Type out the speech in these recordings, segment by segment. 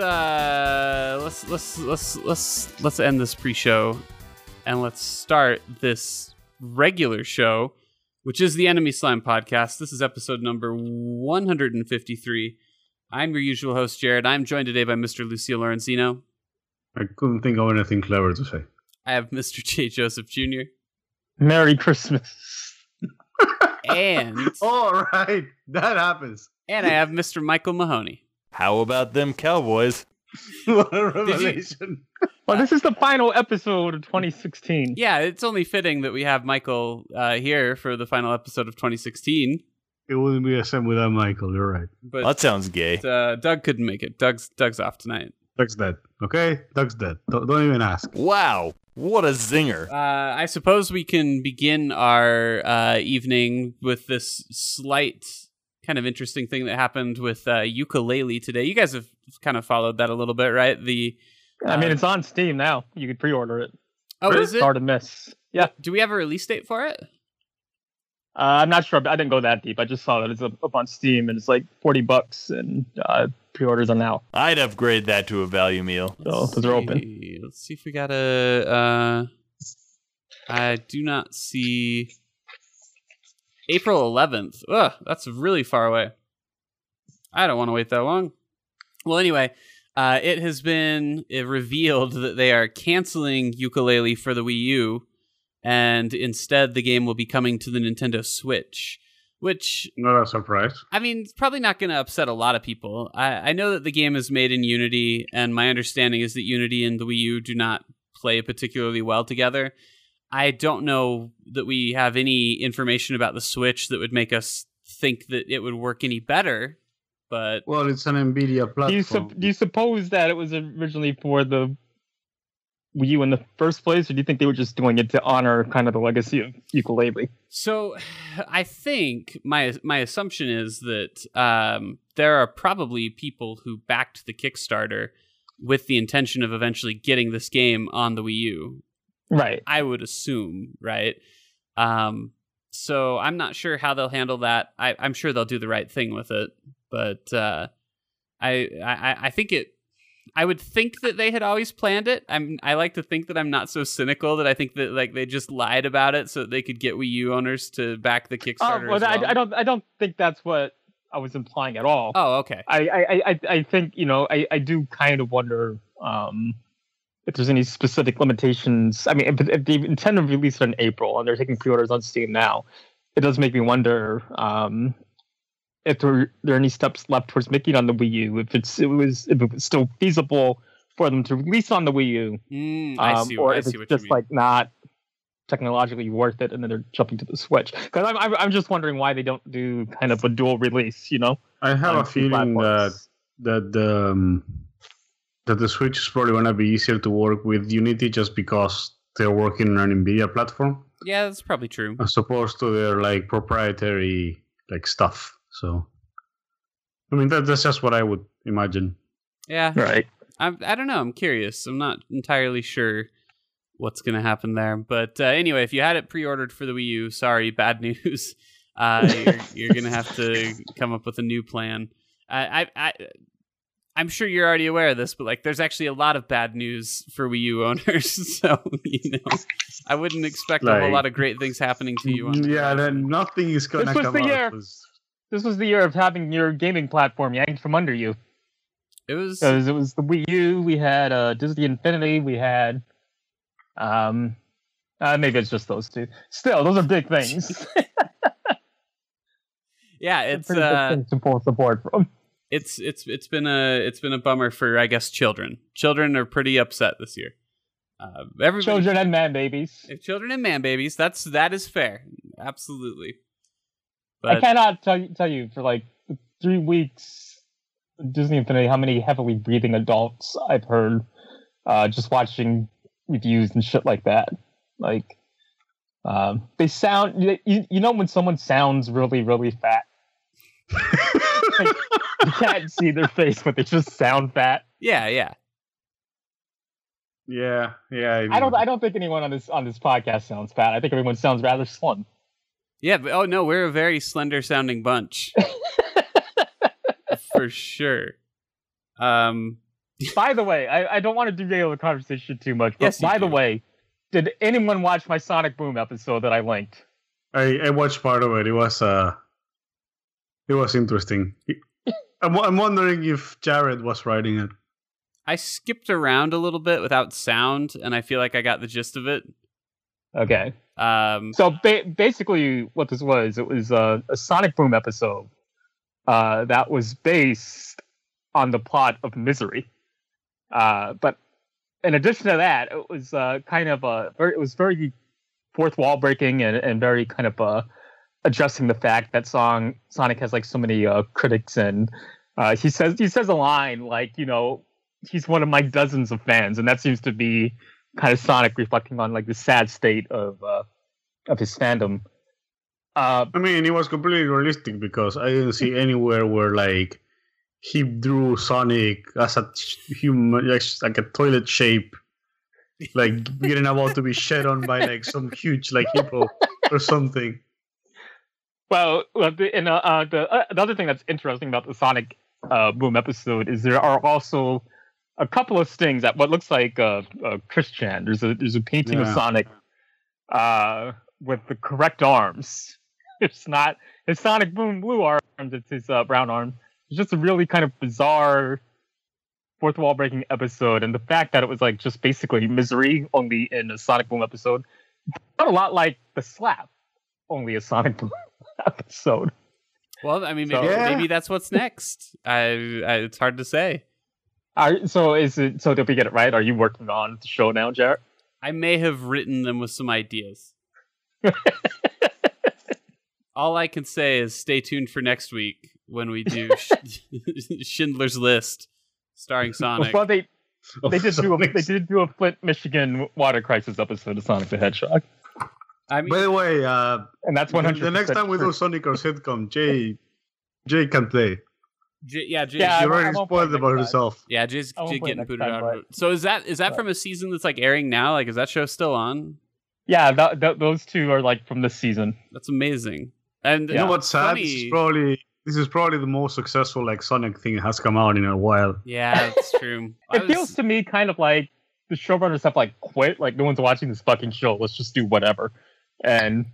All right. Let's uh let's let's let's let's let's end this pre-show and let's start this regular show, which is the Enemy Slime podcast. This is episode number 153. I'm your usual host Jared. I'm joined today by Mr. Lucio Lorenzino. I couldn't think of anything clever to say. I have Mr. J. Joseph Jr. Merry Christmas. and All right, that happens. and I have Mr. Michael Mahoney. How about them Cowboys? what a revelation! Well, this is the final episode of 2016. Yeah, it's only fitting that we have Michael uh, here for the final episode of 2016. It wouldn't be a same without Michael. You're right. But That sounds gay. uh, Doug couldn't make it. Doug's Doug's off tonight. Doug's dead. Okay, Doug's dead. Don't, don't even ask. Wow, what a zinger. Uh, I suppose we can begin our uh, evening with this slight kind of interesting thing that happened with uh, Yooka-Laylee today. You guys have kind of followed that a little bit, right? The I mean, uh, it's on Steam now. You can pre-order it. oh, is it? Hard to miss. Yeah, Do we have a release date for it? uh, I'm not sure. I didn't go that deep. I just saw that it's up up on Steam and it's like 40 bucks, and uh, pre-orders are now. I'd upgrade that to a value meal. So those are open. Let's see if we got a. Uh, I do not see April 11th. Ugh, that's really far away. I don't want to wait that long. Well, anyway, uh, it has been revealed that they are canceling Yooka-Laylee for the Wii U, and instead the game will be coming to the Nintendo Switch. Which Not a surprise. I mean, it's probably not going to upset a lot of people. I, I know that the game is made in Unity, and my understanding is that Unity and the Wii U do not play particularly well together. I don't know that we have any information about the Switch that would make us think that it would work any better, but Well, it's an Nvidia Do platform. you, sup- do you suppose that it was originally for the Wii U in the first place, or do you think they were just doing it to honor kind of the legacy of Yooka-Laylee? So, I think my my assumption is that um, there are probably people who backed the Kickstarter with the intention of eventually getting this game on the Wii U. Right. I would assume, right? Um, so I'm not sure how they'll handle that. I, I'm sure they'll do the right thing with it, but uh, I, I I think it. I would think that they had always planned it. I'm. I like to think that I'm not so cynical that I think that like they just lied about it so that they could get Wii U owners to back the Oh, Kickstarter. well, as I, well. I don't. I don't think that's what I was implying at all. Oh, okay. I, I, I, I think you know I, I do kind of wonder um, if there's any specific limitations. I mean, if, if they intend to release it in April and they're taking pre-orders on Steam now, it does make me wonder um, if there, there are any steps left towards making it on the Wii U. If it's it was if it was still feasible for them to release on the Wii U, Mm, I um, see. or I if see it's what you just mean. like not technologically worth it, and then they're jumping to the Switch. Because I'm, I'm I'm just wondering why they don't do kind of a dual release. You know, I have a two feeling that platforms. that the um, that the Switch is probably gonna be easier to work with Unity just because they're working on an Nvidia platform yeah, that's probably true. as opposed to their like proprietary like stuff. So, I mean that, that's just what I would imagine. Yeah, right. I, I don't know. I'm curious. I'm not entirely sure what's going to happen there. But uh, anyway, if you had it pre-ordered for the Wii U, sorry, bad news. Uh, you're you're going to have to come up with a new plan. I, I, I I'm sure you're already aware of this, but like, there's actually a lot of bad news for Wii U owners. so you know, I wouldn't expect a whole lot of great things happening to you. On yeah, then nothing is gonna This was come the out. year. was- This was the year of having your gaming platform yanked from under you. it was. Because it was the Wii U, we had uh, Disney Infinity, we had. Um, uh, maybe it's just those two. Still, those are big things. yeah, it's Pretty big uh, to pull support from. It's it's it's been a it's been a bummer for I guess children. Children are pretty upset this year. Uh, Children and man babies. children and man babies. That's that is fair, absolutely. I cannot tell you, tell you for like three weeks, Disney Infinity, how many heavily breathing adults I've heard uh, just watching reviews and shit like that. Like, um, they sound, you, you know, when someone sounds really, really fat, you can't see their face, but they just sound fat. yeah, yeah, yeah, yeah. I don't, I don't think anyone on this on this podcast sounds fat. I think everyone sounds rather slim. yeah. But, oh no, we're a very slender sounding bunch for sure. Um, By the way, I, I don't want to derail the conversation too much, but Yes, you by the way, did anyone watch my Sonic Boom episode that I linked? I, I watched part of it. It was uh, it was interesting. I'm, I'm wondering if Jared was writing it. I skipped around a little bit without sound, and I feel like I got the gist of it. Okay. Um, So ba- basically, what this was, it was uh, a Sonic Boom episode uh, that was based on the plot of Misery. Uh, but in addition to that, it was uh, kind of a very, it was very fourth wall breaking and, and very kind of uh, addressing the fact that song Sonic has like so many uh, critics and uh, he says he says a line like you know he's one of my dozens of fans and that seems to be kind of Sonic reflecting on like the sad state of uh, of his fandom. Uh, I mean, it was completely realistic because I didn't see anywhere where like he drew Sonic as a human, like, like a toilet shape, like getting about to be shed on by like some huge like hippo or something. Well, well, the, and uh, uh, the uh, the other thing that's interesting about the Sonic uh, Boom episode is there are also a couple of stings at what looks like uh, uh, Chris Chan. There's a there's a painting of Sonic uh, with the correct arms. It's not his Sonic Boom blue arms. It's his uh, brown arm. It's just a really kind of bizarre fourth wall breaking episode, and the fact that it was like just basically misery only in a Sonic Boom episode, not a lot like the slap, only a Sonic Boom episode. well, I mean, So- maybe, Yeah. maybe that's what's next. I, I, it's hard to say. Are, so is it? So did we get it right? Are you working on the show now, Jared? I may have written them with some ideas. All I can say is stay tuned for next week when we do Schindler's List, starring Sonic. Well, they they did do a, they did do a Flint, Michigan water crisis episode of Sonic the Hedgehog, I mean, By the way, uh, and that's the, one hundred. the next time we do Sonic or sitcom, Jay, Jay can play. J- yeah, Jay, Yeah, I you won't- already I won't play spoiled about time. yourself. yeah, Jay's, I Jay getting booted time, out. of it. So is that is that but- from a season that's like airing now? Like, is that show still on? Yeah, that, that, those two are like from this season. That's amazing. And You know what's sad? This is probably this is probably the most successful like Sonic thing that has come out in a while. Yeah, that's true. I It feels to me kind of like the showrunners have like quit. Like no one's watching this fucking show. Let's just do whatever, and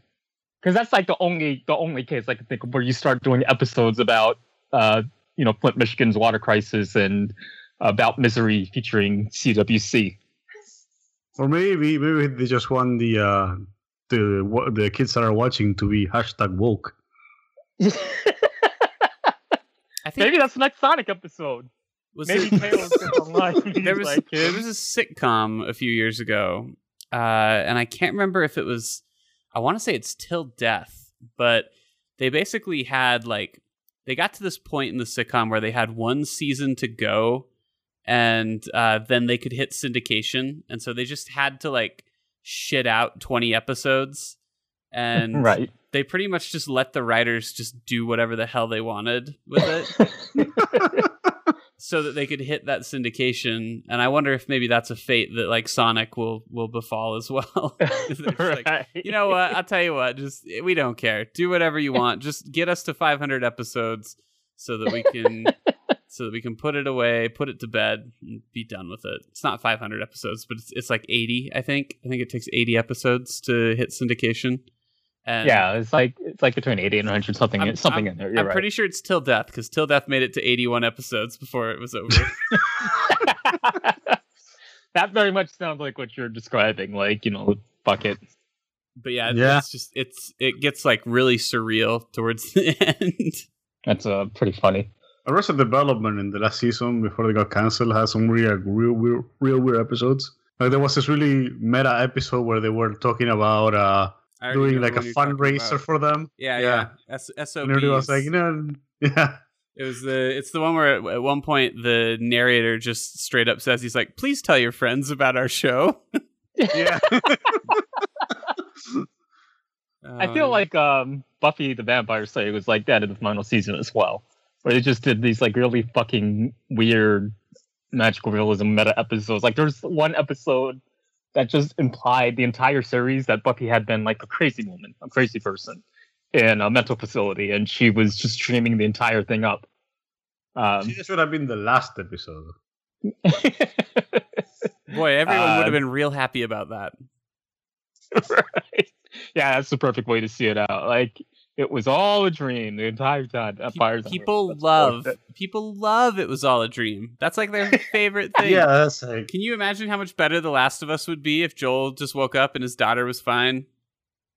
because that's like the only the only case I can think of where you start doing episodes about uh you know Flint, Michigan's water crisis and about misery featuring CWC. Or maybe maybe they just want the uh, the wa- the kids that are watching to be hashtag woke. I think Maybe that's the next Sonic episode. was Maybe it- Tails online. there was like, there was a sitcom a few years ago, uh, and I can't remember if it was. I want to say it's Till Death, but they basically had like they got to this point in the sitcom where they had one season to go, and uh, then they could hit syndication, and so they just had to like shit out twenty episodes, and right. they pretty much just let the writers just do whatever the hell they wanted with it so that they could hit that syndication. And i wonder if maybe that's a fate that like sonic will will befall as well. They're like, you know what? I'll tell you what just we don't care. Do whatever you want. Just get us to 500 episodes so that we can so that we can put it away put it to bed and be done with it. It's not 500 episodes but it's, it's like 80 i think. I think it takes 80 episodes to hit syndication and yeah, it's like it's like between eighty and hundred something I'm- something I'm- in there. You're I'm right. pretty sure it's Till Death because Till Death made it to 81 episodes before it was over. that very much sounds like what you're describing. Like you know, bucket. but yeah, Yeah. it's just it's it gets like really surreal towards the end. That's uh pretty funny. Arrested Development in the last season before they got cancelled had some real, real, real, real weird episodes. Like there was this really meta episode where they were talking about uh, I already doing like a one you're talking fundraiser for them. Yeah, yeah. yeah. S- And SOBs. everybody was like, you know, yeah. It was the it's the one where at, at one point the narrator just straight up says he's like, "Please tell your friends about our show." Yeah. I feel Um, like um Buffy the Vampire Slayer was like that in the final season as well, where they just did these like really fucking weird magical realism meta episodes. Like there's one episode that just implied the entire series that Buffy had been like a crazy woman, a crazy person in a mental facility, and she was just dreaming the entire thing up. Um, See, that should have been the last episode. Boy, everyone would Uh, have been real happy about that. right? Yeah, that's the perfect way to see it out. Like it was all a dream the entire time. Pe- fires People That's love people love it was all a dream. That's like their favorite thing. Yeah, that's like Can you imagine how much better The Last of Us would be if Joel just woke up and his daughter was fine?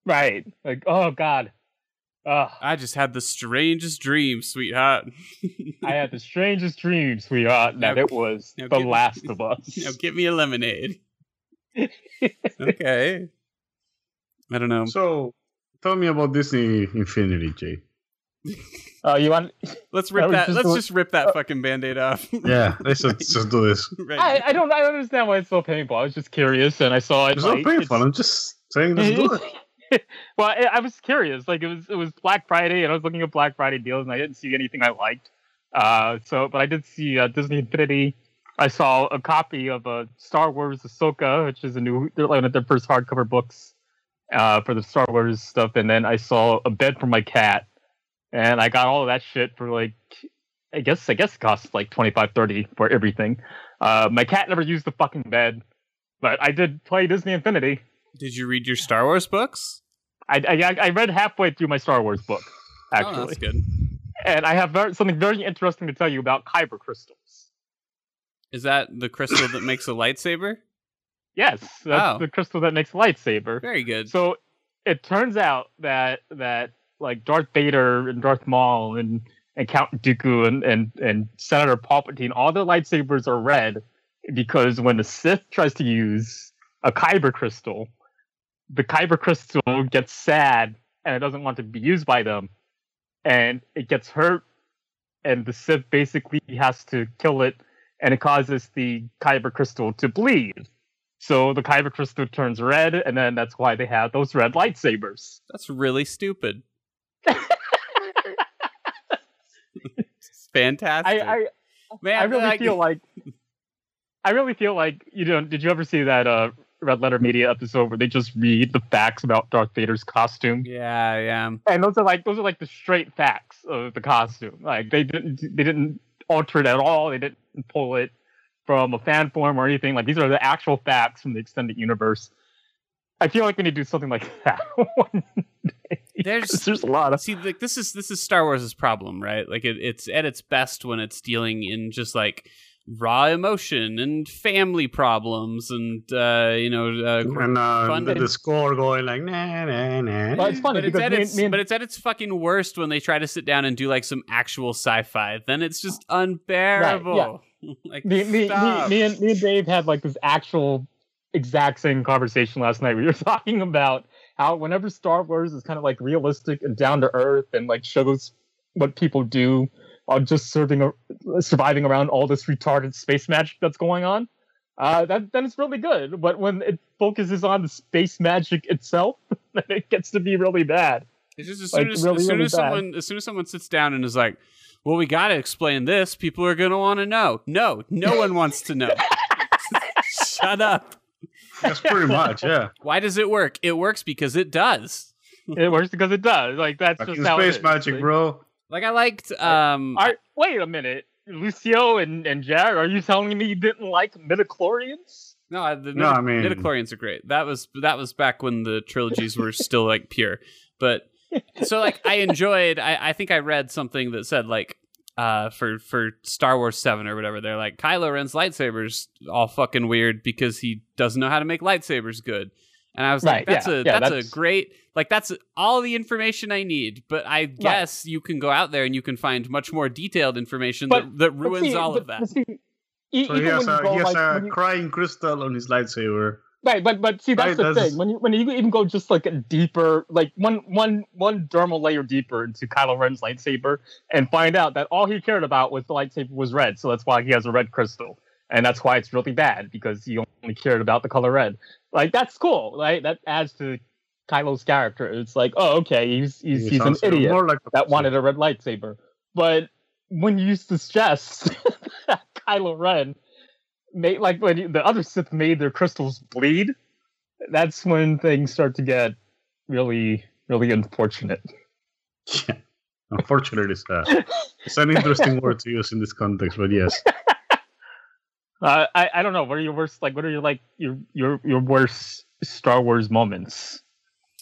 right. Like oh god, Ugh, I just had the strangest dream, sweetheart. I had the strangest dream, sweetheart, that Now- it was the give me- Last of Us. now get me a lemonade. okay. I don't know. so. Tell me about Disney Infinity, Jay. Oh, you want? Let's rip was that. just Let's doing- just rip that fucking band-aid off. Yeah, let's just, just do this. right. I, I don't. I don't understand why it's so painful. I was just curious, and I saw it. It's like, not painful. I'm just saying let's do it. well, I, I was curious. Like it was it was Black Friday, and I was looking at Black Friday deals, and I didn't see anything I liked. Uh, so, but I did see uh, Disney Infinity. I saw a copy of uh, Star Wars Ahsoka, which is a new they're like one of their first hardcover books uh, for the Star Wars stuff, and then I saw a bed for my cat, and I got all of that shit for like I guess I guess it costs like 25 30 for everything. Uh, my cat never used the fucking bed, but I did play Disney Infinity. Did you read your Star Wars books? I, I I read halfway through my Star Wars book, actually. Oh, that's good. and I have very, something very interesting to tell you about kyber crystals. Is that the crystal that makes a lightsaber? Yes, that's Oh. the crystal that makes lightsaber. Very good. So it turns out that that like Darth Vader and Darth Maul and and Count Dooku and and and Senator Palpatine, all their lightsabers are red because when the Sith tries to use a kyber crystal, the kyber crystal gets sad and it doesn't want to be used by them, and it gets hurt, and the Sith basically has to kill it, and it causes the kyber crystal to bleed. So the kyber crystal turns red, and then that's why they have those red lightsabers. That's really stupid. It's fantastic. I, I, Man, I really like- feel like I really feel like you know. Did you ever see that uh, Red Letter Media episode where they just read the facts about Darth Vader's costume? Yeah, yeah. And those are like those are like the straight facts of the costume. Like they didn't they didn't alter it at all. They didn't pull it from a fan form or anything. Like these are the actual facts from the extended universe. I feel like we need to do something like that. one day. There's- there's a lot of See, like this is this is Star Wars' problem, right? Like it, it's at its best when it's dealing in just like raw emotion and family problems and uh, you know uh, And uh, Fun the, the score going like nah nah nah. Well, it's funny but it's at me its me and- but it's at its fucking worst when they try to sit down and do like some actual sci-fi. Then it's just unbearable. like me, me, me, me, and, me and Dave had like this actual exact same conversation last night. We were talking about how whenever Star Wars is kind of like realistic and down to earth and like shows what people do on just serving, a- surviving around all this retarded space magic that's going on, uh, that then it's really good. But when it focuses on the space magic itself, then it gets to be really bad. It's just as like, soon as, really, as soon really as someone as soon as someone sits down and is like, "Well, we got to explain this," people are going to want to know. No, no one wants to know. Shut up. That's pretty much yeah. Why does it work? It works because it does. It works because it does. Like that's Fucking just how it space is. magic, Like, bro. Like I liked um Are, wait a minute, Lucio and, and Jared, are you telling me you didn't like midichlorians? no, the No, I midi- mean- midichlorians are great. That was that was back when the trilogies were still like pure. But so like I enjoyed I, I think I read something that said like uh for for Star Wars 7 or whatever they're like Kylo Ren's lightsabers all fucking weird because he doesn't know how to make lightsabers good. And I was like that's yeah, a yeah, that's, that's- a great like that's all the information I need, but I guess you can go out there and you can find much more detailed information But- that, that ruins see- all but- of that. but see, e- So he has a he has like, a crying crystal on his lightsaber. Right, but but see that's Right, the that's- thing. When you when you even go just like a deeper, like one one one dermal layer deeper into Kylo Ren's lightsaber, and find out that all he cared about was the lightsaber was red, so that's why he has a red crystal, and that's why it's really bad because he only cared about the color red. Like that's cool, right? That adds to Kylo's character. It's like, oh, okay, he's he's, He he's an idiot. Like that wanted a red lightsaber. But when you suggest that Kylo Ren made like when the other Sith made their crystals bleed, that's when things start to get really, really unfortunate. Yeah. Unfortunately, it's, a, it's an interesting word to use in this context, but yes. Uh, I I don't know. What are your worst like? What are your like your your your worst Star Wars moments?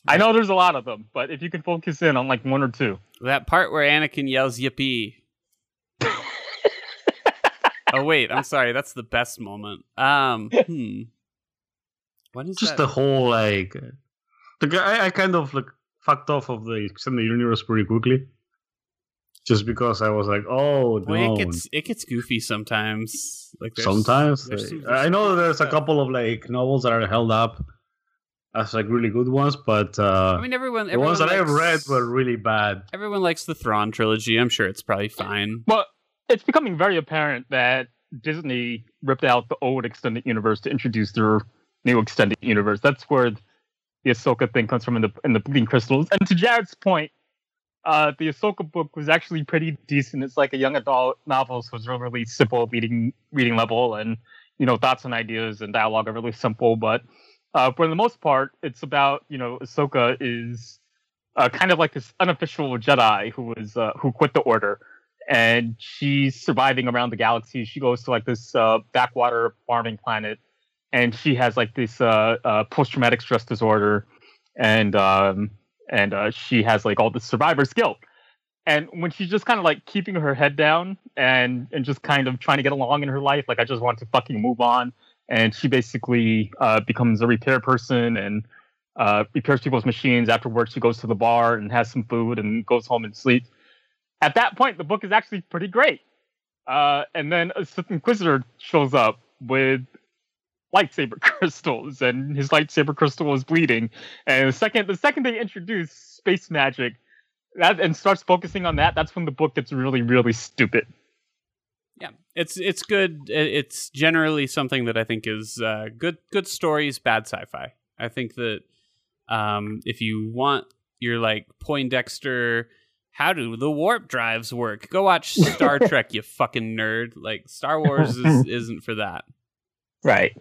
I know there's a lot of them, but if you can focus in on like one or two. That part where Anakin yells "Yippee!" Oh wait, I'm sorry. That's the best moment. Um, hmm. What is Just that? the whole like, the guy I kind of like fucked off of the extended universe pretty quickly, just because I was like, oh Well, no. it gets it gets goofy sometimes. Like there's- Sometimes there's like, some- I know there's a couple of like novels that are held up as like really good ones, but uh, I mean, everyone. the ones that I've read were really bad. Everyone likes the Thrawn trilogy. I'm sure it's probably fine. Well, it's becoming very apparent that Disney ripped out the old extended universe to introduce their new extended universe. That's where the Ahsoka thing comes from in the in the Bleeding Crystals. And to Jared's point, uh, the Ahsoka book was actually pretty decent. It's like a young adult novel, so it's really, really simple reading reading level, and you know thoughts and ideas and dialogue are really simple. But uh, for the most part, it's about you know Ahsoka is uh, kind of like this unofficial Jedi who was uh, who quit the Order and she's surviving around the galaxy. She goes to like this uh, backwater farming planet, and she has like this uh, uh, post-traumatic stress disorder, and um, and uh, she has like all this survivor's guilt. And when she's just kind of like keeping her head down and and just kind of trying to get along in her life, like I just want to fucking move on. And she basically uh, becomes a repair person and uh, repairs people's machines. After work, she goes to the bar and has some food and goes home and sleeps at that point, the book is actually pretty great. Uh, and then a Sith Inquisitor shows up with lightsaber crystals, and his lightsaber crystal is bleeding. And the second, the second they introduce space magic, that and starts focusing on that, that's when the book gets really, really stupid. Yeah, it's it's good. It's generally something that I think is uh, good. Good stories, bad sci-fi. I think that um, if you want your like Poindexter, how do the warp drives work? Go watch Star Trek, you fucking nerd. Like Star Wars is, isn't for that. Right.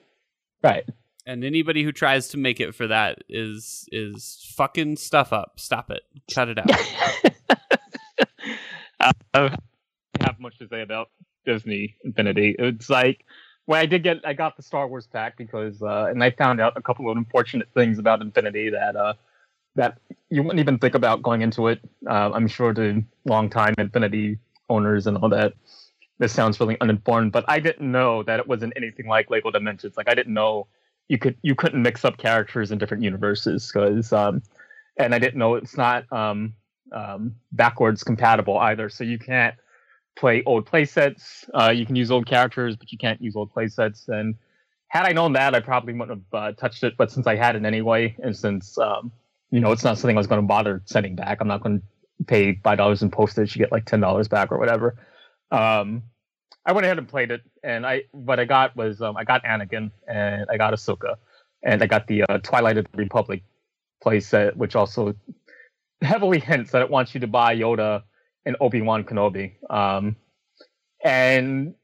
Right. And anybody who tries to make it for that is is fucking stuff up. Stop it. Shut it out. I don't have much to say about Disney Infinity. It's like when I did get I got the Star Wars pack because uh, and I found out a couple of unfortunate things about Infinity that uh, that you wouldn't even think about going into it. Uh, I'm sure to longtime Infinity owners and all that. This sounds really uninformed, but I didn't know that it wasn't anything like Lego Dimensions. Like I didn't know you could you couldn't mix up characters in different universes because um, and I didn't know it's not um, um, backwards compatible either. So you can't play old playsets. Uh, you can use old characters, but you can't use old playsets. And had I known that, I probably wouldn't have uh, touched it. But since I had it anyway, and since um, you know it's not something I was going to bother sending back, I'm not going to pay five dollars in postage. to get like ten dollars back or whatever. Um, I went ahead and played it, and I what I got was um, I got Anakin and I got Ahsoka, and I got the uh, Twilight of the Republic playset, which also heavily hints that it wants you to buy Yoda and Obi Wan Kenobi. Um, and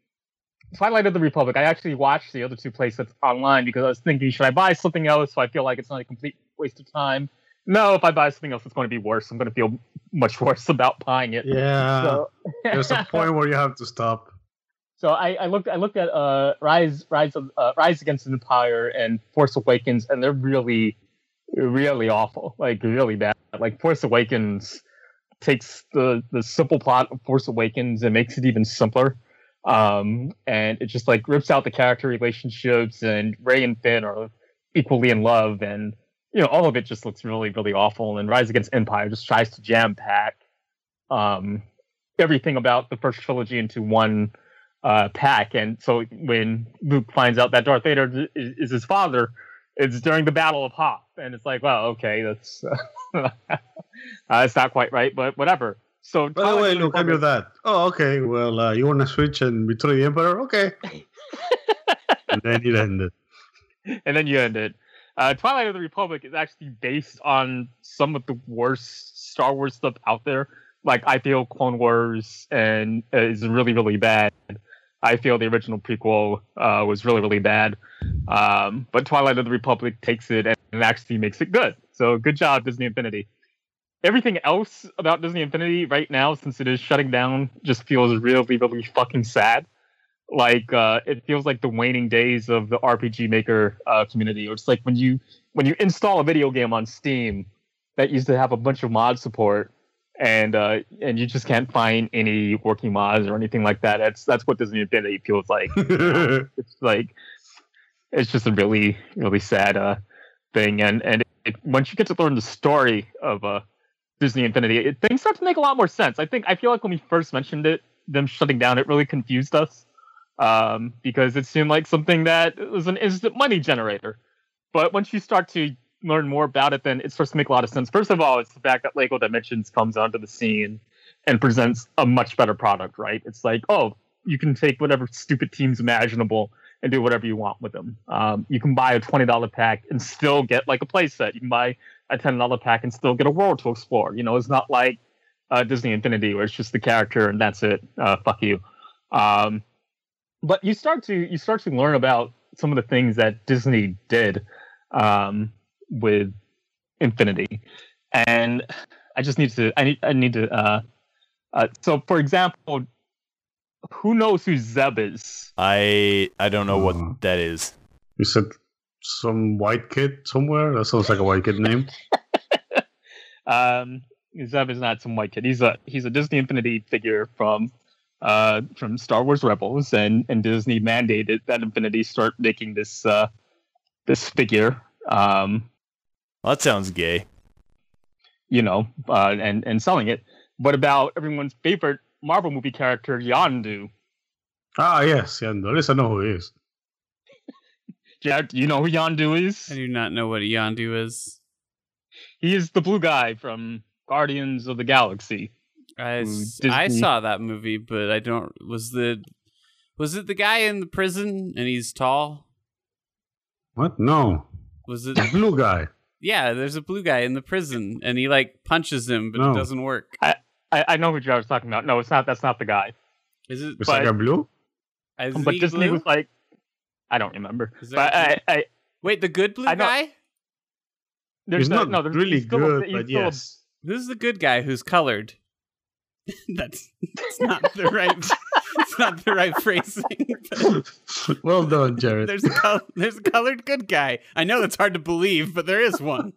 Twilight of the Republic, I actually watched the other two playsets online because I was thinking, should I buy something else so I feel like it's not a complete waste of time? No, if I buy something else, it's going to be worse. I'm going to feel much worse about buying it. Yeah, So, there's a point where you have to stop. so I, I looked I looked at uh Rise Rise of uh, Rise Against the Empire and Force Awakens and they're really really awful like really bad like Force Awakens takes the the simple plot of Force Awakens and makes it even simpler um and it just like rips out the character relationships and Rey and Finn are equally in love and you know all of it just looks really really awful and Rise Against Empire just tries to jam pack um everything about the first trilogy into one uh, pack. And so when Luke finds out that Darth Vader is, is his father, it's during the Battle of Hoth, and it's like, well, okay, that's uh, that's not quite right, but whatever. So By the way, look, I'm your dad. Oh, okay. Well, uh, you want to switch and betray the Emperor? Okay. and then you end it ended. and then you end it. Uh, Twilight of the Republic is actually based on some of the worst Star Wars stuff out there. Like I feel Clone Wars and uh, is really really bad. I feel the original prequel uh, was really really bad. Um, but Twilight of the Republic takes it and actually makes it good. So good job Disney Infinity. everything else about Disney Infinity right now, since it is shutting down, just feels really, really fucking sad. Like uh, it feels like the waning days of the RPG Maker uh, community. Or it's like when you when you install a video game on Steam that used to have a bunch of mod support, and uh, and you just can't find any working mods or anything like that. That's that's what Disney Infinity feels like. it's like it's just a really really sad uh, thing. And and it, once you get to learn the story of uh, Disney Infinity, it, things start to make a lot more sense. I think I feel like when we first mentioned it, them shutting down, it really confused us um, because it seemed like something that was an instant money generator. But once you start to learn more about it, then it starts to make a lot of sense. First of all, it's the fact that Lego Dimensions comes onto the scene and presents a much better product, right? It's like, oh, you can take whatever stupid teams imaginable and do whatever you want with them. Um, you can buy a twenty dollar pack and still get like a playset. You can buy a ten dollar pack and still get a world to explore. You know, it's not like uh, Disney Infinity where it's just the character and that's it. Uh, fuck you. Um, but you start to you start to learn about some of the things that Disney did um, with Infinity, and I just need to I need I need to. Uh, uh, so, for example, who knows who Zeb is? I I don't know what Uh. that is. You said some white kid somewhere? That sounds like a white kid name. Um, Zeb is not some white kid. He's a he's a Disney Infinity figure from uh from Star Wars Rebels, and and Disney mandated that Infinity start making this uh this figure. Um, Well, that sounds gay. you know, uh, and and selling it. What about everyone's favorite Marvel movie character, Yondu? Ah, yes, yeah, at least I know who he is. Jared, do you know who Yondu is? I do not know what Yondu is. He is the blue guy from Guardians of the Galaxy. I, Ooh, s- I saw that movie, but I don't. Was the was it the guy in the prison and he's tall? What? No. Was it? The blue guy. yeah, there's a blue guy in the prison and he like punches him, but No. it doesn't work. I, I know who Jared's talking about. No, it's not. That's not the guy. Is it? Is But- that guy blue? Is but he Disney blue? was like, I don't remember. Is there But a I, I, Wait, the good blue I know- guy? there's He's no, not no, there's, really he's still a- good, he's but still a- yes. Who's the good guy who's colored? that's that's not the right. it's not the right phrasing. well done, Jared. there's a col- there's a colored good guy. I know that's hard to believe, but there is one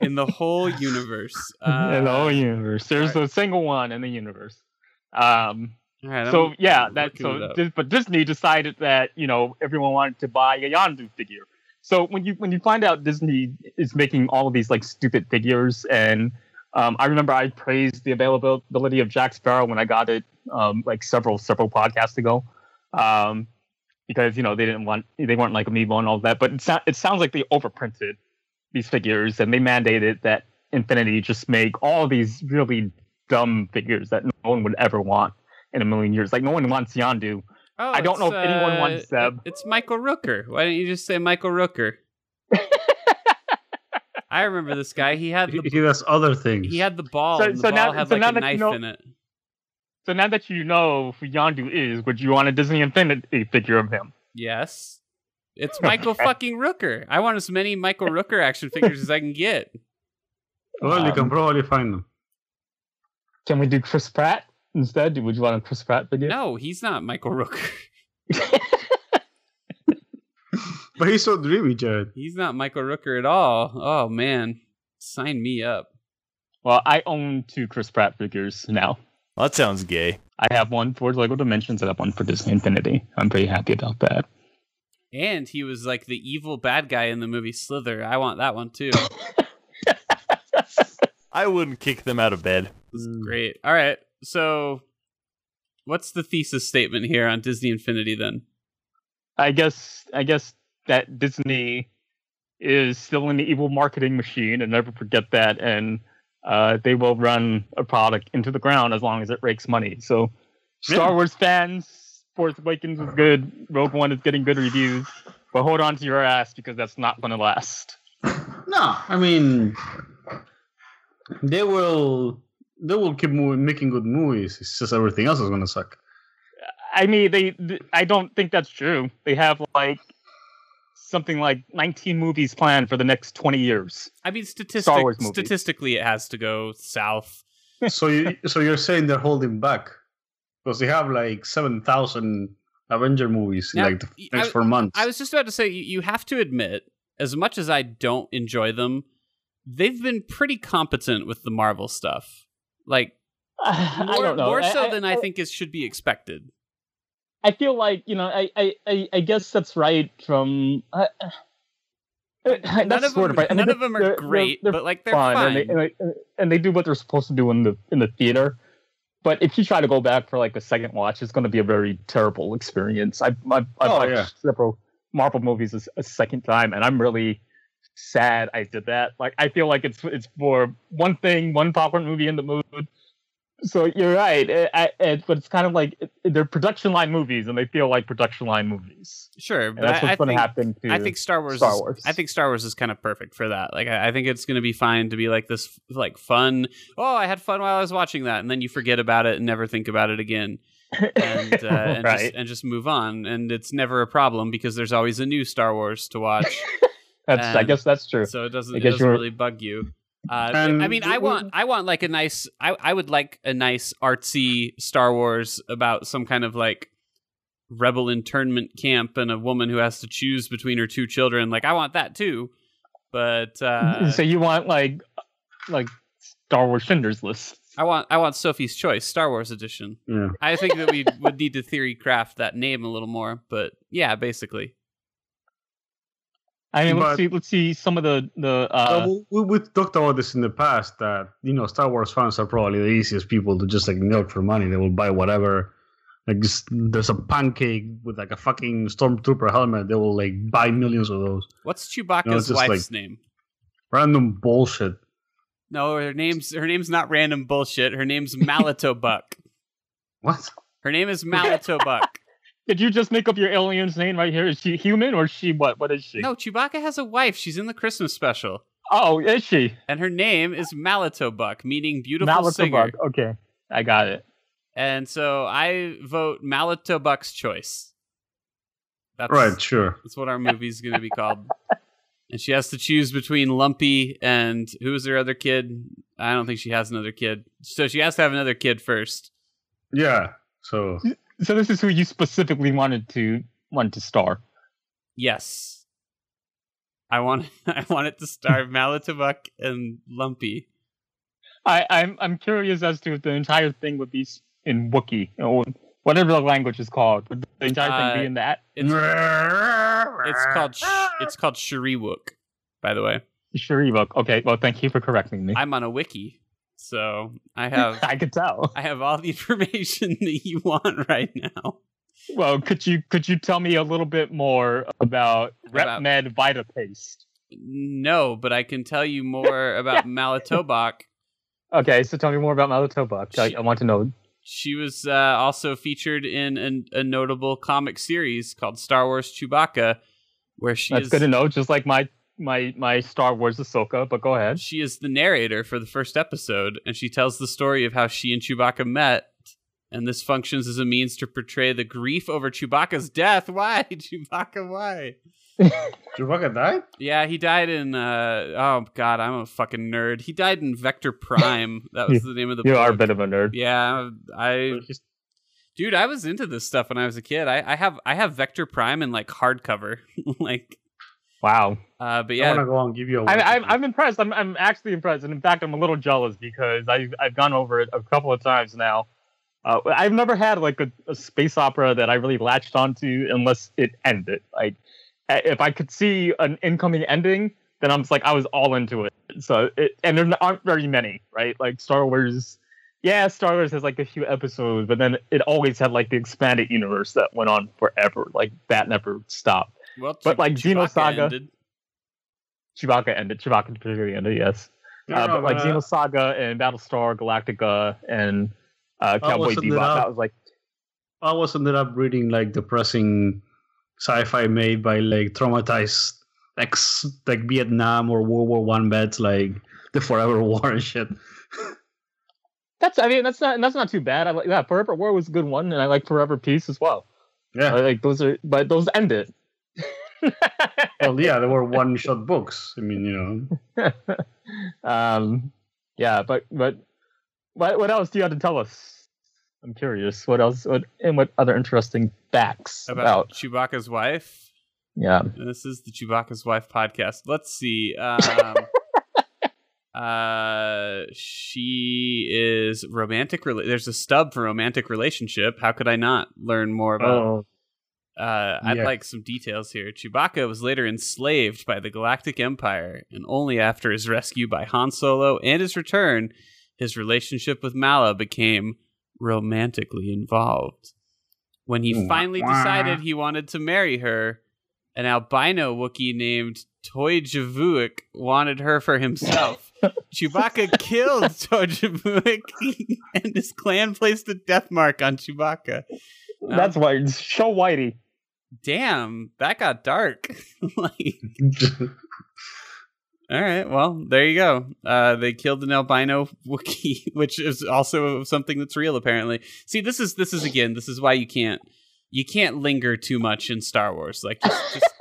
in the whole universe. Uh, in the whole universe. There's a single one in the universe. Um, all right, so I'm yeah, that looking it so up. But Disney decided that you know everyone wanted to buy a Yondu figure. So when you when you find out Disney is making all of these like stupid figures, and um, I remember I praised the availability of Jack Sparrow when I got it um, like several several podcasts ago, um, because you know they didn't want they weren't like Amiibo and all that. But it, so- it sounds like they overprinted these figures and they mandated that Infinity just make all these really dumb figures that no one would ever want in a million years. Like no one wants Yondu. Oh, I don't know if anyone uh, wants Zeb. It's Michael Rooker. Why don't you just say Michael Rooker? I remember this guy. He had the he does other things. he had the ball, So- and the so ball now- had so like now a that you knife know- in it. So now that you know who Yondu is, would you want a Disney Infinity figure of him? Yes, it's Michael fucking Rooker. I want as many Michael Rooker action figures as I can get. well, you can Um, probably find them. Can we do Chris Pratt instead? Would you want a Chris Pratt figure? No, he's not Michael Rooker. But he's so dreamy, Jared. He's not Michael Rooker at all. Oh man, sign me up. well, I own two Chris Pratt figures now. Well, that sounds gay. I have one for Lego Dimensions and I have one for Disney Infinity. I'm pretty happy about that. And he was like the evil bad guy in the movie Slither. I want that one too. I wouldn't kick them out of bed. This Mm. is great. All right. So, what's the thesis statement here on Disney Infinity then? I guess I guess that Disney is still an evil marketing machine, and never forget that. And uh, they will run a product into the ground as long as it rakes money. So, Star Yeah. Wars fans, Force Awakens is good, Rogue One is getting good reviews, but hold on to your ass because that's not going to last. No, I mean, they will they will keep making good movies. It's just everything else is gonna suck. I mean, they. th- I don't think that's true. They have like something like 19 movies planned for the next 20 years. I mean, statistic, Star Wars statistically, it has to go south. so you so you're saying they're holding back because they have like seven thousand Avenger movies in Now, like the next I- four months. I was just about to say, you, you have to admit, as much as I don't enjoy them, they've been pretty competent with the Marvel stuff. Like I more, don't know. more so I, than I think it should be expected. I feel like you know. I I, I, I guess that's right. From uh, uh, None that's of sort them, of right. None they're- of them are they're- great, they're, but like they're fun, fine. and they, and, they, and they do what they're supposed to do in the in the theater. But if you try to go back for like a second watch, it's going to be a very terrible experience. I I I've Oh, watched yeah. several Marvel movies a second time, and I'm really sad I did that. Like I feel like it's it's for one thing, one popcorn movie in the mood. So you're right, I, I, it, but it's kind of like they're production line movies, and they feel like production line movies. sure, And that's what's going to happen to I think Star Wars. Star is, Wars. I think Star Wars is kind of perfect for that. Like, I, I think it's going to be fine to be like this, like fun. Oh, I had fun while I was watching that, and then you forget about it and never think about it again, and uh, and, right. just, and just move on. And it's never a problem because there's always a new Star Wars to watch, that's I guess that's true. so it doesn't it doesn't really bug you. Uh, And I mean, I want I want like a nice. I I would like a nice artsy Star Wars about some kind of like rebel internment camp and a woman who has to choose between her two children. Like I want that too, but uh, so you want like like Star Wars Schindler's List? I want I want Sophie's Choice Star Wars edition. yeah. I think that we would need to theory craft that name a little more, but yeah, basically. I mean, let's see. Let's see some of the the. Uh, Well, we, we've talked about this in the past that you know Star Wars fans are probably the easiest people to just like milk for money. They will buy whatever. Like just, there's a pancake with like a fucking stormtrooper helmet. They will like buy millions of those. What's Chewbacca's No, it's just wife's like- name? Random bullshit. No, her name's her name's not random bullshit. Her name's Mallatobuck. What? Her name is Mallatobuck. Did you just make up your alien's name right here? Is she human or is she what? What is she? No, Chewbacca has a wife. She's in the Christmas special. Oh, is she? And her name is Mallatobuck, meaning beautiful Malita singer. Buck. Okay, I got it. And so I vote Mallatobuck's choice. That's Right, sure. That's what our movie's going to be called. And she has to choose between Lumpy and who is her other kid? I don't think she has another kid. So she has to have another kid first. Yeah. So So this is who you specifically wanted to want to star. Yes. I want I want it to star Mallatobuck and Lumpy. I, I'm I'm curious as to if the entire thing would be in Wookiee or whatever the language is called. Would the entire Uh, thing be in that? It's it's called sh- it's called Shyriiwook, by the way. Shyriiwook. Okay, well, thank you for correcting me. I'm on a wiki, so I have I could tell. I have all the information that you want right now. Well, could you could you tell me a little bit more about About- RepMed Vita Paste? No, but I can tell you more about Mallatobuck. Okay, so tell me more about Mallatobuck. I, I want to know. She was uh, also featured in an, a notable comic series called Star Wars Chewbacca, where she That's is good to know. Just like my my my Star Wars Ahsoka, but go ahead. she is the narrator for the first episode, and she tells the story of how she and Chewbacca met. And this functions as a means to portray the grief over Chewbacca's death. Why, Chewbacca? Why? Chewbacca died. Yeah, he died in. Uh, oh God, I'm a fucking nerd. He died in Vector Prime. That was the name of the. You book. are a bit of a nerd. Yeah, I dude, I was into this stuff when I was a kid. I, I have I have Vector Prime in like hardcover, like. Wow. Uh, but I want yeah, to go and give you a. I, I'm. I'm impressed. I'm, I'm actually impressed, and in fact, I'm a little jealous because I've I've gone over it a couple of times now. Uh, I've never had like a, a space opera that I really latched onto unless it ended. Like, if I could see an incoming ending, then I'm just like I was all into it. So, it, and there aren't very many, right? Like Star Wars. Yeah, Star Wars has like a few episodes, but then it always had like the expanded universe that went on forever. Like that never stopped. Well, but, like, Chewbacca Xenosaga- ended. Chewbacca ended. Chewbacca particularly ended. Yes. No, uh, no, but like uh, Xenosaga and Battlestar Galactica and uh, Cowboy wasn't Bebop, it up? that was like I was ended up reading like depressing sci-fi made by like traumatized ex like Vietnam or World War One vets like the Forever War and shit. that's. I mean, that's not that's not too bad. I like that. Forever War was a good one, and I like Forever Peace as well. Yeah, I like those are, but those ended. Well, yeah, they were one-shot books. I mean, you know, um, yeah, but but what what else do you have to tell us? I'm curious. What else? What and what other interesting facts About, about? Chewbacca's wife. Yeah. This is the Chewbacca's wife podcast. Let's see. Um, uh, she is romantic. Rela- There's a stub for romantic relationship. How could I not learn more about? oh, Uh, I'd Yeah. like some details here. Chewbacca was later enslaved by the Galactic Empire, and only after his rescue by Han Solo and his return, his relationship with Malla became romantically involved. When he finally decided he wanted to marry her, an albino Wookiee named Tojjevvuk wanted her for himself. Chewbacca killed Tojjevvuk, and his clan placed a death mark on Chewbacca. That's why. Show Whitey. Damn, that got dark. like, all right, well, there you go. Uh, they killed an albino Wookiee, which is also something that's real, apparently. See, this is this is again, this is why you can't you can't linger too much in Star Wars. Like, just just,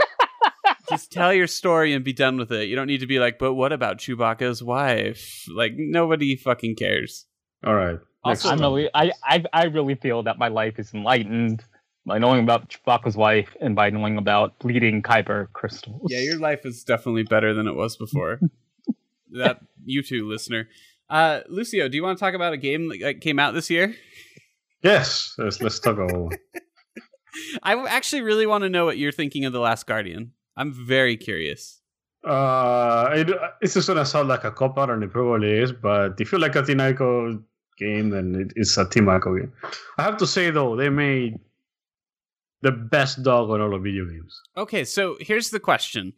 just tell your story and be done with it. You don't need to be like, but what about Chewbacca's wife? Like, nobody fucking cares. all right. Also- I'm really, I, I, I really feel that my life is enlightened by knowing about Chewbacca's wife and by knowing about bleeding kyber crystals. Yeah, your life is definitely better than it was before. that you too, listener. Uh, Lucio, do you want to talk about a game that came out this year? Yes, let's, let's talk about. I w- actually really want to know what you're thinking of The Last Guardian. I'm very curious. Uh, it, this is gonna sound like a cop out, and it probably is. But if you like a Team Ico game, then it, it's a Team Ico game. I have to say though, they made the best dog on all the video games. Okay, so here's the question,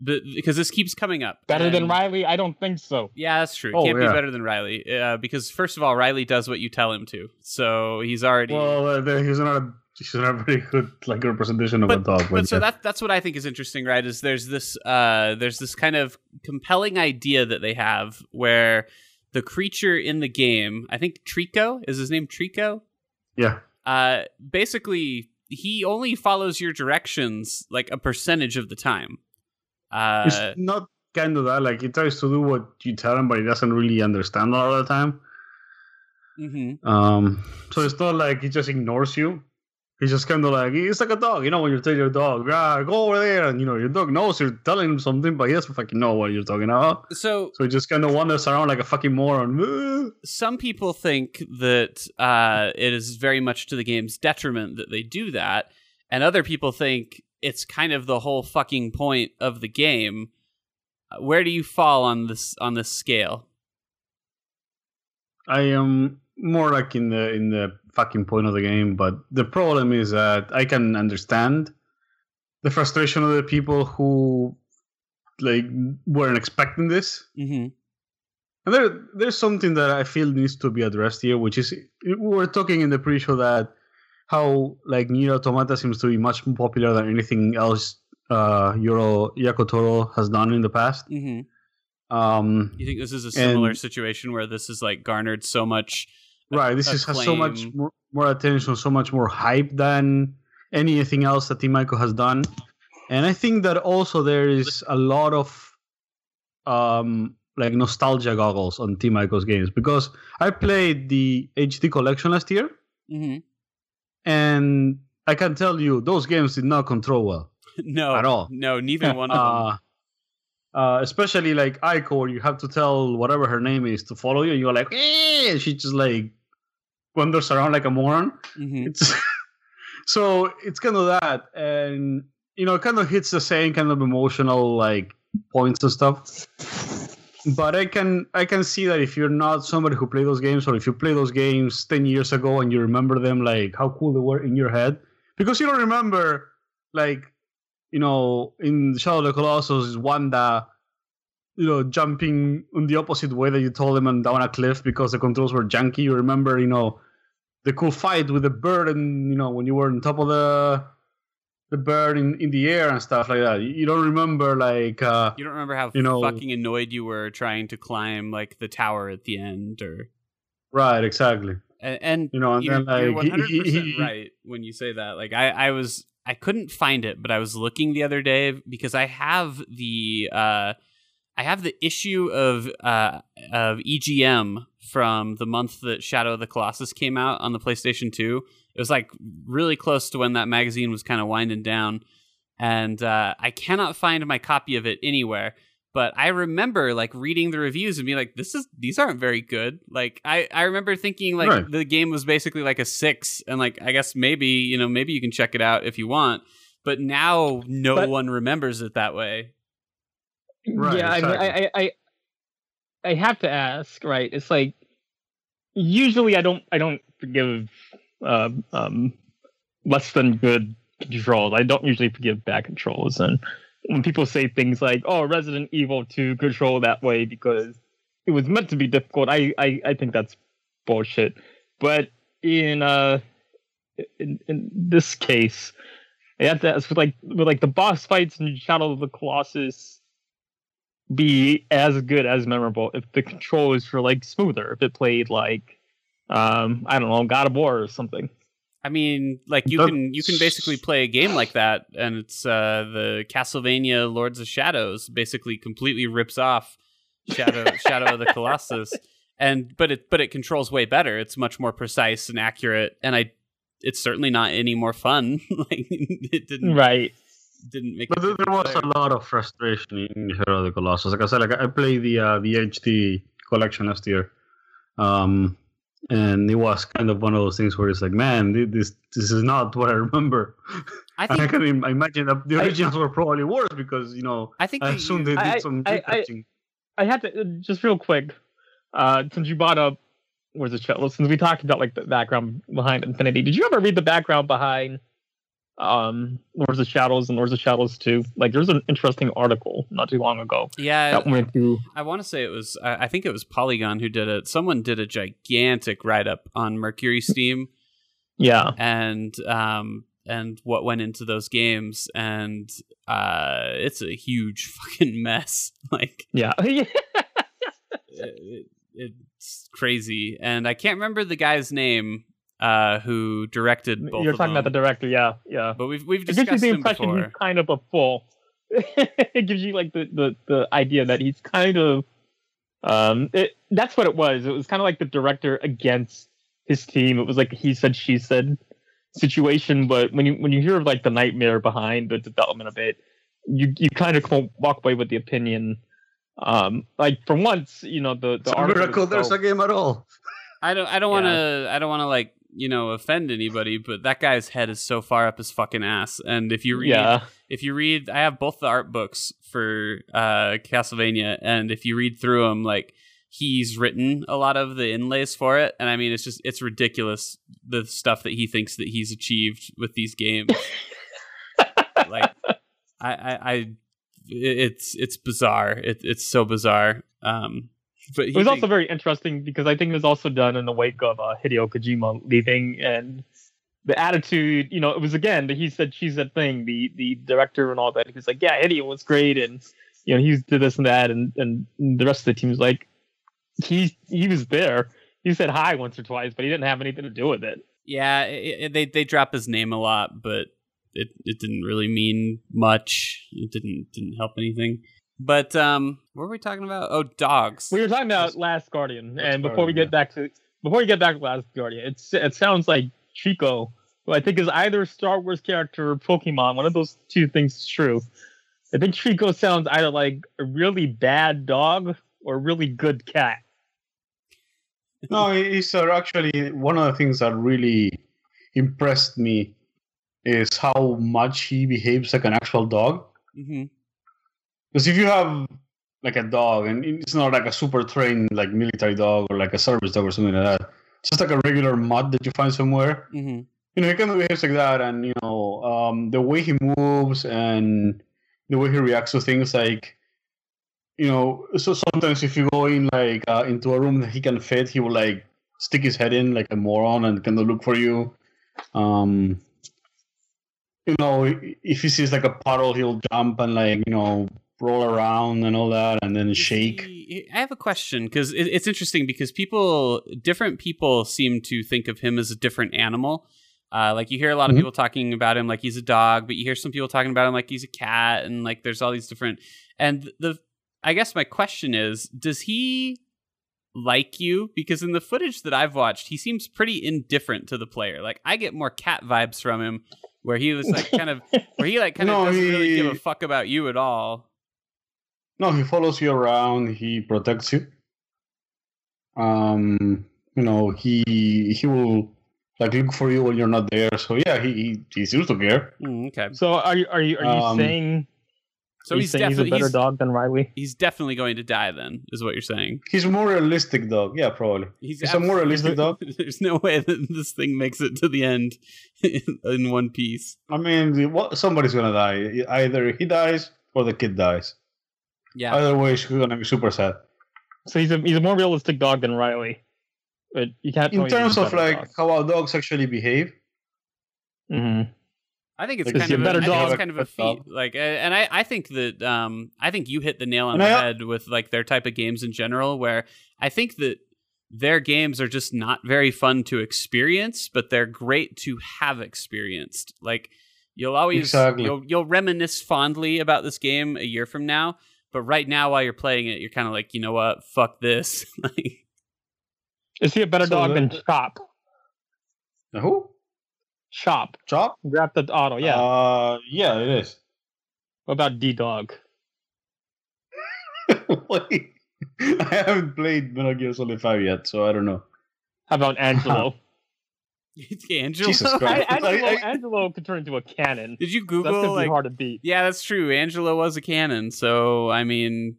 the, because this keeps coming up. Better than Riley? I don't think so. Yeah, that's true. It Oh, can't yeah. be better than Riley, uh, because first of all, Riley does what you tell him to, so he's already. Well, uh, he's not a he's not a very good like representation of a dog. but so that that's what I think is interesting, right? Is there's this uh there's this kind of compelling idea that they have where the creature in the game, I think Trico is his name Trico. yeah, Uh, basically, he only follows your directions like a percentage of the time. Uh, it's not kind of that. Like he tries to do what you tell him, but he doesn't really understand a lot of the time. mhm. Um, so it's not like he just ignores you. He's just kind of like it's like a dog, you know, when you tell your dog, ah, go over there, and you know your dog knows you're telling him something, but he doesn't fucking know what you're talking about. So So he just kind of wanders around like a fucking moron. some people think that uh, it is very much to the game's detriment that they do that, and other people think it's kind of the whole fucking point of the game. Where do you fall on this on this scale? I am more like in the in the fucking point of the game, but the problem is that I can understand the frustration of the people who like weren't expecting this. Mm-hmm. And there, there's something that I feel needs to be addressed here, which is we were talking in the pre-show that how like Nier Automata seems to be much more popular than anything else uh, Euro Yoko Taro has done in the past. Mm-hmm. Um, You think this is a similar And- situation where this is like garnered so much? Right, this is, has so much more, more attention, so much more hype than anything else that Team Ico has done. And I think that also there is a lot of um, like nostalgia goggles on Team Ico's games because I played the HD collection last year. Mm-hmm. and I can tell you those games did not control well No, At all. No, neither one of them. uh, uh, especially like where you have to tell whatever her name is to follow you and you're like eh, and she just like wanders around like a moron. Mhm. it's so it's kind of that and you know it kind of hits the same kind of emotional like points and stuff. But i can i can see that if you're not somebody who played those games or if you play those games 10 years ago and you remember them like how cool they were in your head. Because you don't remember like you know in shadow of the colossus is Wander you know jumping in the opposite way that you told them and down a cliff because the controls were janky. You remember you know the cool fight with the bird and you know when you were on top of the the bird in, in the air and stuff like that. You, don't remember like uh You don't remember how you know- fucking annoyed you were trying to climb like the tower at the end, or right exactly. and, and You know, and you're, then, you're like, he- 100 he- he- right when you say that. Like I, I was I couldn't find it, but I was looking the other day because I have the uh, I have the issue of uh, of EGM from the month that Shadow of the Colossus came out on the PlayStation 2. It was like really close to when that magazine was kind of winding down, and uh, I cannot find my copy of it anywhere. But I remember like reading the reviews and being like, "This is these aren't very good." Like I I remember thinking like Right. the game was basically like a six, and like I guess maybe you know maybe you can check it out if you want. But now no But- one remembers it that way. Right, yeah, I mean, I, I, I, I have to ask, right? It's like usually I don't, I don't forgive um, um, less than good controls. I don't usually forgive bad controls, and when people say things like, "Oh, Resident Evil 2 control that way because it was meant to be difficult," I, I, I think that's bullshit. But in uh, in in this case, I have to ask with like with like the boss fights in Shadow of the Colossus be as good as memorable if the controls were like smoother, if it played like um I don't know, God of War or something. I mean, like you That's- can you can basically play a game like that, and it's uh, the Castlevania Lords of Shadows basically completely rips off Shadow Shadow of the Colossus, and but it but it controls way better. It's much more precise and accurate, and I it's certainly not any more fun. like it didn't Right. Didn't make. But it there there was a lot of frustration in Hero of the Colossus. Like I said, like I played the uh, the HD collection last year, um, and it was kind of one of those things where it's like, man, this this is not what I remember. I think, I can imagine that the I- originals were probably worse because you know I think I that assume they did I- some I- I- retouching. I had to uh, just real quick, uh since you brought up where's the show? Well, since we talked about like the background behind Infinity, did you ever read the background behind um Lords of Shadows and Lords of Shadows 2? Like there's an interesting article not too long ago yeah, that went through I want to say it was. I think it was Polygon who did it. Someone did a gigantic write up on Mercury Steam. yeah. and um and what went into those games and uh it's a huge fucking mess like Yeah. it, it's crazy and i can't remember the guy's name uh who directed both You're of talking about the director, yeah, yeah. but we've we've discussed It gives you the impression before he's kind of a fool. it gives you like the, the, the idea that he's kind of um it, that's what it was. It was kind of like the director against his team. It was like he said she said situation, but when you when you hear of like the nightmare behind the development of it, you you kind of walk away with the opinion. Um, like for once, you know the the It's a article miracle there's a game at all. i don't i don't want to i don't want to like you know offend anybody but that guy's head is so far up his fucking ass. And if you read yeah. if you read i have both the art books for uh castlevania and if you read through them like he's written a lot of the inlays for it. And i mean it's just it's ridiculous the stuff that he thinks that he's achieved with these games. Like i i, I it's it's bizarre. It, it's so bizarre. Um but he It was also very interesting because I think it was also done in the wake of uh, Hideo Kojima leaving and the attitude. You know, it was again the he said she said thing. The the director and all that. He was like, yeah, Hideo was great, and you know he did this and that, and and the rest of the team was like, he he was there. He said hi once or twice, but he didn't have anything to do with it. Yeah, it, it- they they drop his name a lot, but it it didn't really mean much. It didn't didn't help anything. But um, what were we talking about? Oh, dogs. We were talking about Last Guardian, Last and before we Guardian, get back to before we get back to Last Guardian, it's it sounds like Chico, who I think is either a Star Wars character or Pokemon. One of those two things is true. I think Chico sounds either like a really bad dog or a really good cat. No, it's uh, actually one of the things that really impressed me is how much he behaves like an actual dog. hmm Because if you have like a dog and it's not like a super trained like military dog or like a service dog or something like that, just like a regular mutt that you find somewhere, hmm you know, he kind of behaves like that, and you know, um, the way he moves and the way he reacts to things, like, you know, so sometimes if you go in like uh, into a room that he can fit, he will like stick his head in like a moron and kind of look for you. Um, you know, if he sees like a puddle, he'll jump and like you know roll around and all that, and then shake. He- I have a question because it, it's interesting because people, different people, seem to think of him as a different animal. Uh, like you hear a lot of Mhm. people talking about him like he's a dog, but you hear some people talking about him like he's a cat, and like there's all these different. And the, I guess my question is, does he like you? Because in the footage that I've watched, he seems pretty indifferent to the player. Like I get more cat vibes from him, where he was like kind of, where he like kind of No, doesn't really give a fuck about you at all. No, he follows you around. He protects you. Um, you know, he he will like look for you when you're not there. So yeah, he he, he seems to care. Mm, okay, So are you are you are you Um, saying, so are he's saying he's a definitely better he's, dog than Riley? he's definitely going to die. Then is what you're saying. He's a more realistic dog. Yeah, probably. He's, He's a more abs- realistic dog. There's no way that this thing makes it to the end in, in one piece. I mean, what, somebody's gonna die. Either he dies or the kid dies. Yeah, Either way, she's gonna be super sad. So he's a he's a more realistic dog than Riley. But you can't. In terms of like how our dogs actually behave, hmm I think it's Like, kind of a a, better I think it's dog? kind of a feat. Like, uh, and I, I think that um, I think you hit the nail on And the I- head with like their type of games in general. Where I think that their games are just not very fun to experience, but they're great to have experienced. Like, you'll always Exactly. you'll you'll reminisce fondly about this game a year from now. But right now, while you're playing it, you're kind of like, you know what? Fuck this. Is he a better So dog the- than Chop? who? Chop. Chop? Grand Theft Auto. Yeah. Uh, yeah, it is. what about D Dog? I haven't played Metal Gear Solid 5 yet, so I don't know. How about Angelo? Angelo. Jesus I, Christ. Angelo, I- Angelo could turn into a cannon. Did you That's Google gonna be hard to beat. Yeah, that's true. Angelo was a canon, so I mean,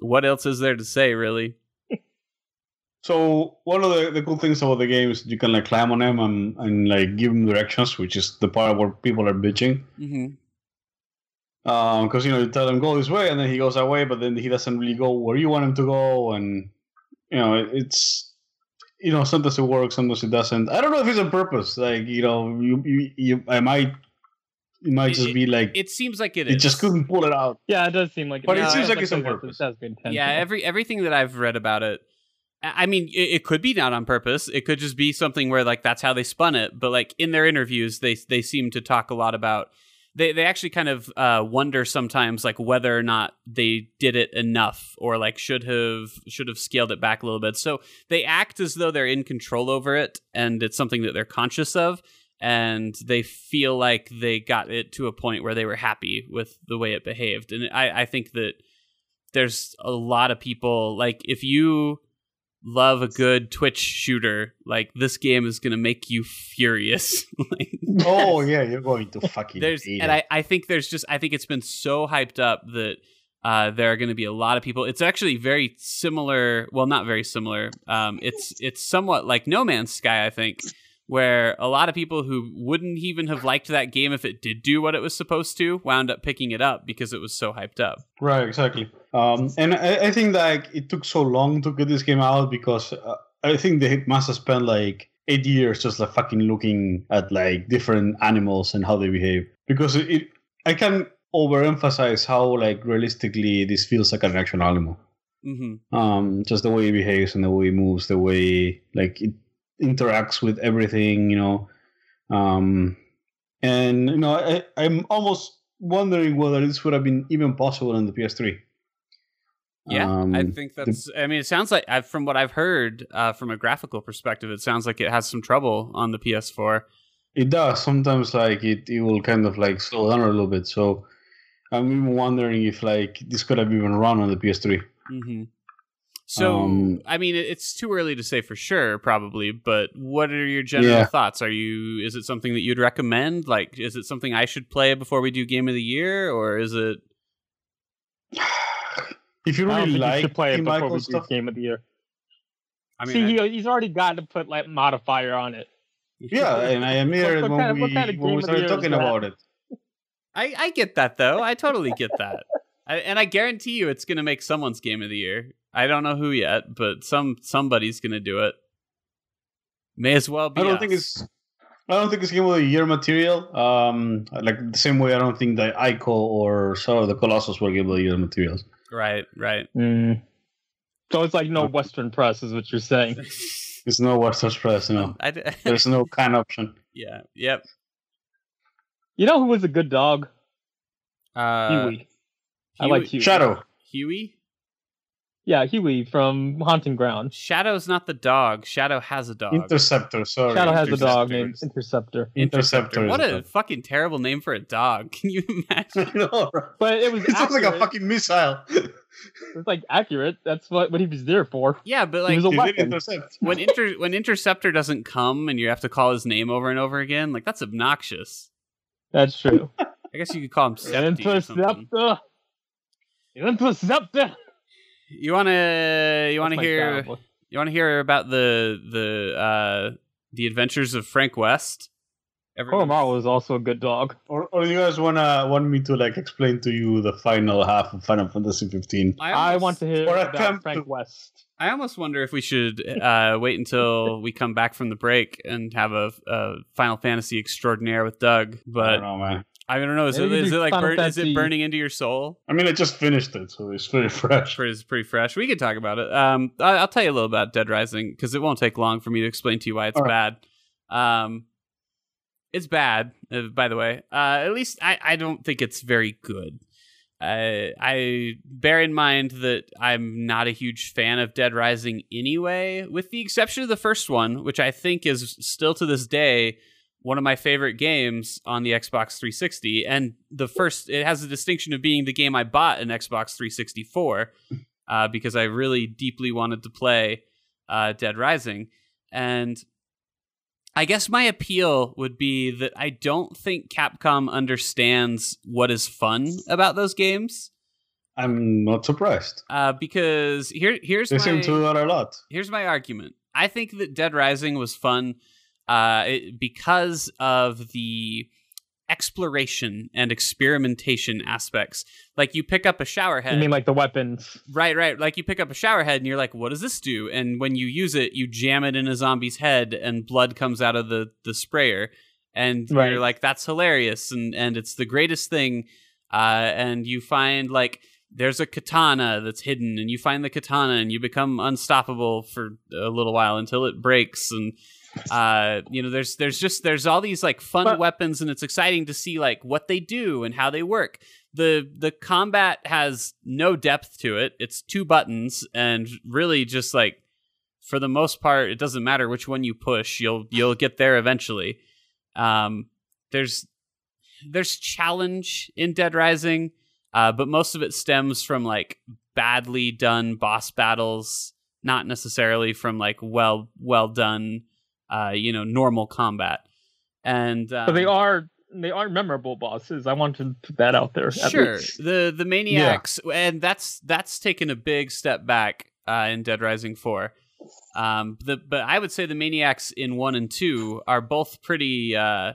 what else is there to say, really? So one of the, the cool things about the game is you can like climb on him and, and like give him directions, which is the part where people are bitching. Mm-hmm. Um, because you know you tell him go this way, and then he goes that way, but then he doesn't really go where you want him to go, and you know it, it's you know sometimes it works, sometimes it doesn't. I don't know if it's on purpose. Like you know you you, you I might it might It- just be like It seems like it it is. just couldn't pull it out. Yeah, it does seem like. But it seems like it's on it- purpose. It has been. Yeah, every everything that I've read about it. I I mean, it, it could be not on purpose. It could just be something where like that's how they spun it. But like in their interviews, they they seem to talk a lot about. They they actually kind of uh, wonder sometimes like whether or not they did it enough or like should have should have scaled it back a little bit. So they act as though they're in control over it and it's something that they're conscious of and they feel like they got it to a point where they were happy with the way it behaved. And I, I think that there's a lot of people like if you love a good Twitch shooter, like this game is gonna make you furious. like, Oh yeah, you're going to fucking. there's and. I, I think there's just I think it's been so hyped up that uh, there are going to be a lot of people. It's actually very similar. Well, not very similar. Um, it's it's somewhat like No Man's Sky, I think, where a lot of people who wouldn't even have liked that game if it did do what it was supposed to wound up picking it up because it was so hyped up. Right, exactly. Um, and I, I think that it took so long to get this game out because uh, I think they must have spent like eight years just like fucking looking at like different animals and how they behave. Because it, I can overemphasize how like realistically this feels like an actual animal. hmm Um, just the way it behaves and the way it moves, the way like it interacts with everything, you know. Um, and you know, I, I'm almost wondering whether this would have been even possible on the PS3. Yeah, Um, I think that's. I mean, it sounds like i from what I've heard uh, from a graphical perspective, it sounds like it has some trouble on the PS4. It does sometimes. Like it, it will kind of like slow down a little bit. So I'm even wondering if like this could have even run on the PS3. hmm So, Um, I mean, it's too early to say for sure, probably. But what are your general Yeah. thoughts? Are you? Is it something that you'd recommend? Like, is it something I should play before we do Game of the Year, or is it? If you really think you like should play it before Michael we do stuff, Game of the Year. I See, mean, I- he, he's already got to put like modifier on it. yeah, and I admit What- what when kind of- we what kind of when we started talking about it. I, I get that though. I totally get that. I, and I guarantee you, it's going to make someone's Game of the Year. I don't know who yet, but some somebody's going to do it. May as well be. I don't us. think it's. I don't think it's game of the year material. Um, like the same way I don't think that Ico or Shadow of the Colossus were game of the year materials. Right. Right. Mm. So it's like no Western press, is what you're saying. There's no Western Press, no. I d- There's no kind option. Yeah. Yep. You know who was a good dog? Uh, Hewie. I like Hewie. Shadow. Hewie. Yeah, Hewie from Haunting Ground. Shadow's not the dog. Shadow has a dog. Interceptor. Sorry. Shadow has a dog Interceptor. named Interceptor. Interceptor. What is a the- fucking terrible name for a dog. Can you imagine? I know, right? But it was It sounds like a fucking missile. It's like accurate. That's what, what he was there for. yeah, but he like was a It did weapon. intercept. when inter when interceptor doesn't come and you have to call his name over and over again, like that's obnoxious. That's true. I guess you could call him Septi or something. Interceptor. Interceptor. You wanna you wanna That's hear you wanna hear about the the uh the adventures of Frank West? Everyone- Koromaru is also a good dog. Or, or you guys wanna want me to like explain to you the final half of Final Fantasy 15? I, I want to hear about Frank to- West. I almost wonder if we should uh, wait until we come back from the break and have a, a Final Fantasy extraordinaire with Doug. I But don't know, man. I don't know. Is it, is it like Final burn, is it burning into your soul? I mean, I just finished it, so it's very fresh. Pretty, it's pretty fresh. We could talk about it. Um, I, I'll tell you a little about Dead Rising because it won't take long for me to explain to you why it's All bad. Um, it's bad, uh, by the way. Uh, at least I, I don't think it's very good. I, I bear in mind that I'm not a huge fan of Dead Rising anyway, with the exception of the first one, which I think is still to this day one of my favorite games on the Xbox 360. And the first, it has the distinction of being the game I bought an Xbox 360 for, uh, because I really deeply wanted to play uh, Dead Rising. And I guess my appeal would be that I don't think Capcom understands what is fun about those games. I'm not surprised. Uh, because here, here's They my, seem to do that a lot. here's my argument. I think that Dead Rising was fun uh, it, because of the exploration and experimentation aspects. Like you pick up a shower head. You mean like the weapons? Right, right. Like you pick up a shower head and you're like, what does this do? And when you use it, you jam it in a zombie's head and blood comes out of the, the sprayer. And Right. you're like, that's hilarious. And, and it's the greatest thing. Uh, and you find like there's a katana that's hidden and you find the katana and you become unstoppable for a little while until it breaks. And, uh, you know, there's, there's just, there's all these like fun But- weapons and it's exciting to see like what they do and how they work the the combat has no depth to it. It's two buttons and really just like for the most part it doesn't matter which one you push. You'll you'll get there eventually. Um there's there's challenge in Dead Rising, uh, but most of it stems from like badly done boss battles, not necessarily from like well well done uh you know normal combat. And um, But they are they are memorable bosses. I want to put that out there. sure the the maniacs and that's that's taken a big step back uh, in Dead Rising 4 um the but I would say the maniacs in 1 and 2 are both pretty uh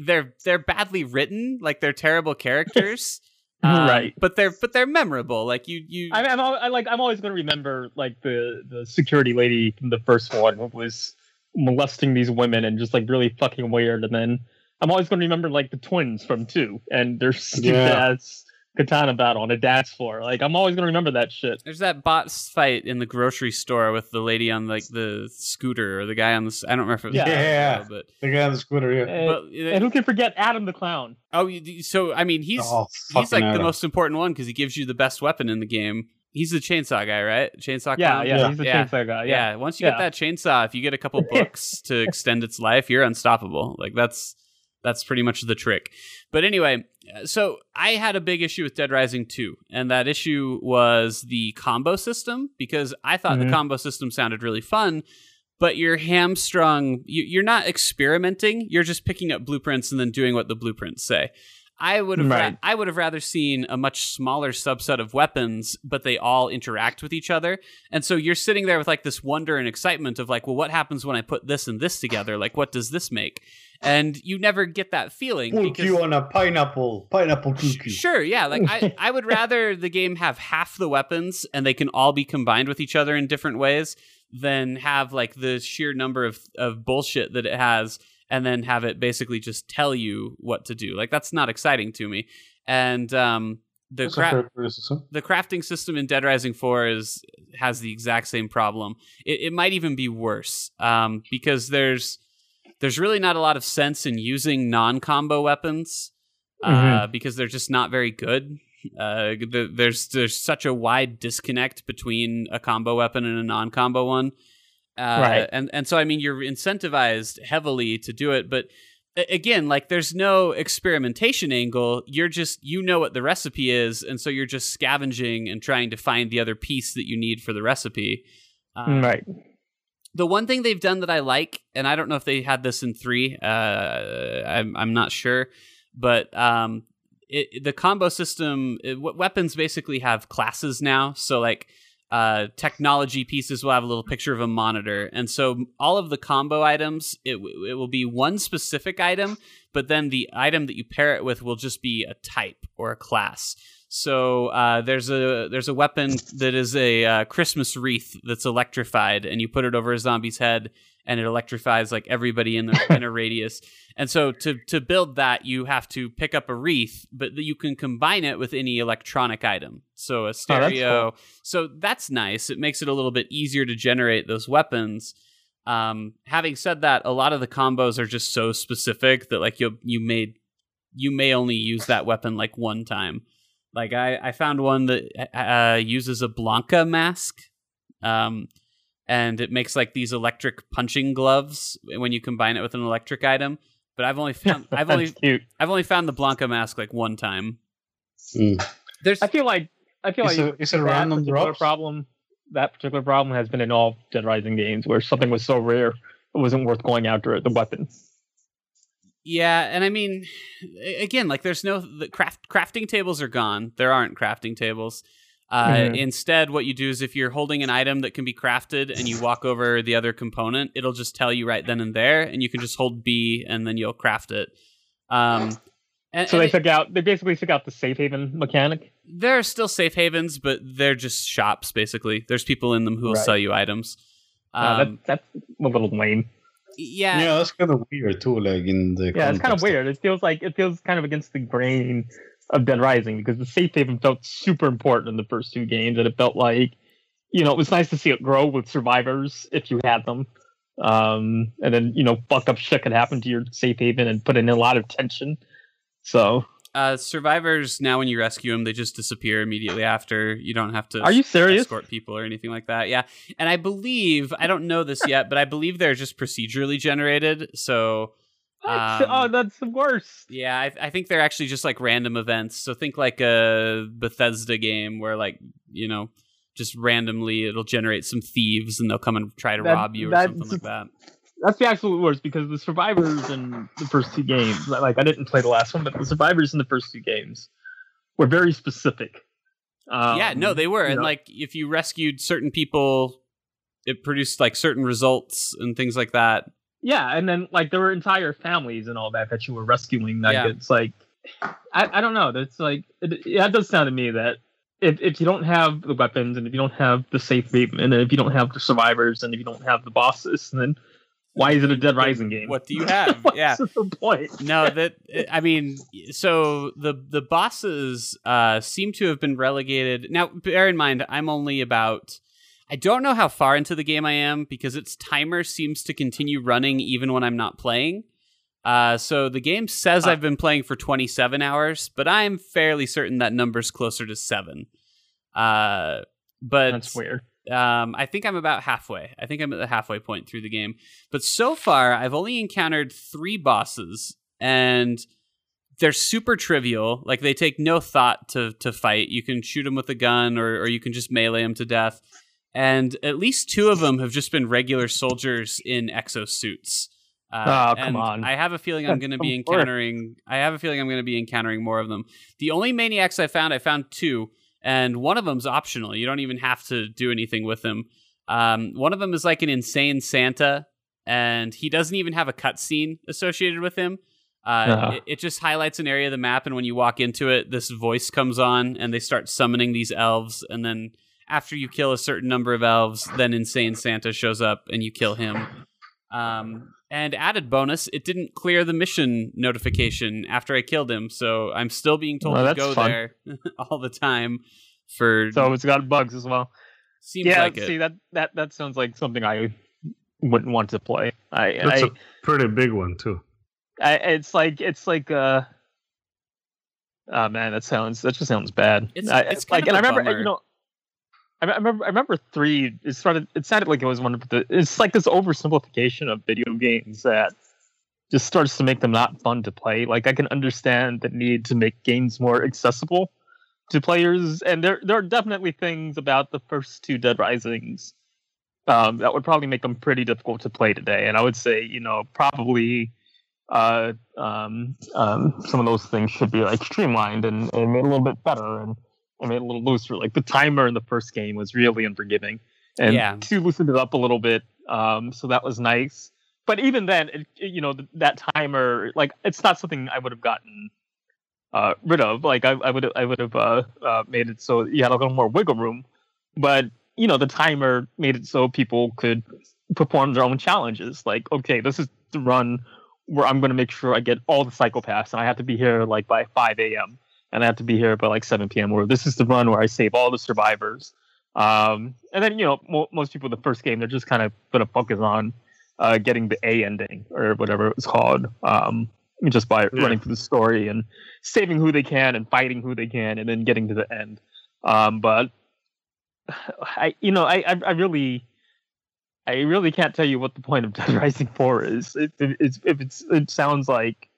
they're they're badly written like they're terrible characters Um, Right. but they're but they're memorable like you you I, I'm al- I like I'm always going to remember like the the security lady from the first one who was molesting these women and just like really fucking weird. And then I'm always going to remember like the twins from two and their stupid Yeah. ass katana battle on a dance floor. Like I'm always going to remember that shit. There's that bots fight in the grocery store with the lady on like the scooter or the guy on the. s- I don't remember if it was Yeah. a guy Yeah. girl, but The guy on the scooter, yeah. And, but uh, and who can forget Adam the clown? oh, so I mean he's oh, he's fucking like the most important one because he gives you the best weapon in the game. He's the chainsaw guy, right? Chainsaw. Yeah, clown? yeah, Yeah. he's the Yeah. chainsaw guy. yeah. Yeah. Once you get that chainsaw, if you get a couple books to extend its life, you're unstoppable. Like that's that's pretty much the trick. But anyway, uh, so I had a big issue with Dead Rising 2, and that issue was the combo system because I thought Mhm. the combo system sounded really fun. But you're hamstrung. You're not experimenting. You're just picking up blueprints and then doing what the blueprints say. I would have. ra- I would have rather seen a much smaller subset of weapons, but they all interact with each other. And so you're sitting there with like this wonder and excitement of like, well, what happens when I put this and this together? Like, what does this make? And you never get that feeling Put because you on a pineapple, pineapple cookie. Sure, yeah. Like I, I would rather the game have half the weapons and they can all be combined with each other in different ways than have like the sheer number of, of bullshit that it has and then have it basically just tell you what to do. Like that's not exciting to me. And um the cra- the crafting system in Dead Rising 4 is has the exact same problem. It, it might even be worse um, because there's there's really not a lot of sense in using non-combo weapons uh, Mhm. because they're just not very good. Uh, the, there's there's such a wide disconnect between a combo weapon and a non-combo one. Uh, Right. And and so I mean you're incentivized heavily to do it, but again, like there's no experimentation angle. You're just you know what the recipe is, and so you're just scavenging and trying to find the other piece that you need for the recipe. Um, right. the one thing they've done that I like, and I don't know if they had this in three, uh, I'm I'm not sure, but um, it, the combo system, it, weapons basically have classes now. So like uh, technology pieces will have a little picture of a monitor, and so all of the combo items, it it will be one specific item, but then the item that you pair it with will just be a type or a class. So uh, there's a there's a weapon that is a uh, Christmas wreath that's electrified, and you put it over a zombie's head, and it electrifies like everybody in the in a radius. And so to to build that, you have to pick up a wreath, but you can combine it with any electronic item. So a stereo. So that's nice. It makes it a little bit easier to generate those weapons. Um, having said that, a lot of the combos are just so specific that like you you made you may only use that weapon like one time. Like I, I found one that uh, uses a Blanka mask, um, and it makes like these electric punching gloves when you combine it with an electric item. But I've only found I've only cute. I've only found the Blanka mask like one time. Mm. There's I feel like I feel Is like it, is it that random drops? problem that particular problem has been in all Dead Rising games where something was so rare it wasn't worth going after it, the weapon. Yeah, and I mean, again, like there's no the craft crafting tables are gone. There aren't crafting tables. Uh, Mhm. Instead, what you do is if you're holding an item that can be crafted and you walk over the other component, it'll just tell you right then and there, and you can just hold B and then you'll craft it. Um, and, So and they it- took out they basically took out the safe haven mechanic. there are still safe havens, but they're just shops basically. There's people in them who will Right. sell you items. Uh, Um, that's that's a little lame. yeah, Yeah, that's kind of weird too. Like in the Yeah, it's kind of weird. It feels like it feels kind of against the grain of Dead Rising because the safe haven felt super important in the first two games, and it felt like, you know, it was nice to see it grow with survivors if you had them. Um, and then you know, fuck up shit could happen to your safe haven and put in a lot of tension. So, uh, survivors now when you rescue them, they just disappear immediately after. You don't have to. are you serious? escort people or anything like that. Yeah, and I believe I don't know this yet, but I believe they're just procedurally generated. So? Um, oh, that's the worst. yeah, I, I think they're actually just like random events. So think like a Bethesda game where like you know just randomly it'll generate some thieves and they'll come and try to That- rob you or something like that. That's the absolute worst because the survivors in the first two games, like I didn't play the last one, but the survivors in the first two games were very specific. Um, yeah, no, they were, and know, like if you rescued certain people, it produced like certain results and things like that. Yeah, and then like there were entire families and all that that you were rescuing. Like Yeah. it's like I, I don't know. That's like it, it does sound to me that if if you don't have the weapons and if you don't have the safe haven and if you don't have the survivors and if you don't have the bosses, then why is it a Dead Rising game? What do you have? What's yeah. the point? no that i mean so the the bosses uh seem to have been relegated now bear in mind i'm only about i don't know how far into the game i am because its timer seems to continue running even when i'm not playing uh so the game says Ah. i've been playing for 27 hours but i'm fairly certain that number's closer to 7 uh but That's weird. um, I think I'm about halfway. I think I'm at the halfway point through the game. But so far, I've only encountered three bosses, and they're super trivial. Like they take no thought to to fight. You can shoot them with a gun, or or you can just melee them to death. And at least two of them have just been regular soldiers in exosuits. Uh, Oh, come on. I have a feeling I'm going to be encountering. I have a feeling I'm going to be encountering more of them. The only maniacs I found, I found two, and one of them's optional. You don't even have to do anything with them. Um, one of them is like an insane Santa, and he doesn't even have a cutscene associated with him. Uh, Uh-huh. it, it just highlights an area of the map, and when you walk into it, this voice comes on, and they start summoning these elves. And then after you kill a certain number of elves, then insane Santa shows up, and you kill him. Um, and added bonus, it didn't clear the mission notification after I killed him, so I'm still being told Well, to go fun. there all the time. For So it's got bugs as well. seems yeah, like it. see that that that sounds like something I wouldn't want to play. I, That's I, a pretty big one too. I it's like it's like uh oh man that sounds that just sounds bad It's- I, it's kind like of and i a remember bummer. you know I remember, I remember three. It started. It sounded like it was one of the. It's like this oversimplification of video games that just starts to make them not fun to play. Like I can understand the need to make games more accessible to players, and there there are definitely things about the first two Dead Risings um, that would probably make them pretty difficult to play today. And I would say, you know, probably uh, um, um, some of those things should be like streamlined and, and made a little bit better and, and made a little looser. Like the timer in the first game was really unforgiving, and Yeah. two loosened it up a little bit. Um, so that was nice. But even then, it, you know, th- that timer, like, it's not something I would have gotten uh, rid of. Like, I, I would, I would have uh, uh, made it so you had a little more wiggle room. But you know, the timer made it so people could perform their own challenges. Like, okay, this is the run where I'm going to make sure I get all the cycle psychopaths, and I have to be here like by 5 a.m. and I have to be here by like 7 p.m. Or this is the run where I save all the survivors. Um, and then you know, mo- most people the first game they're just kind of going to focus on uh, getting the A ending or whatever it was called. Um, just by Yeah. running through the story and saving who they can and fighting who they can and then getting to the end. Um, but I, you know, I, I, I really, I really can't tell you what the point of Dead Rising Four is. It's, if it's, it sounds like,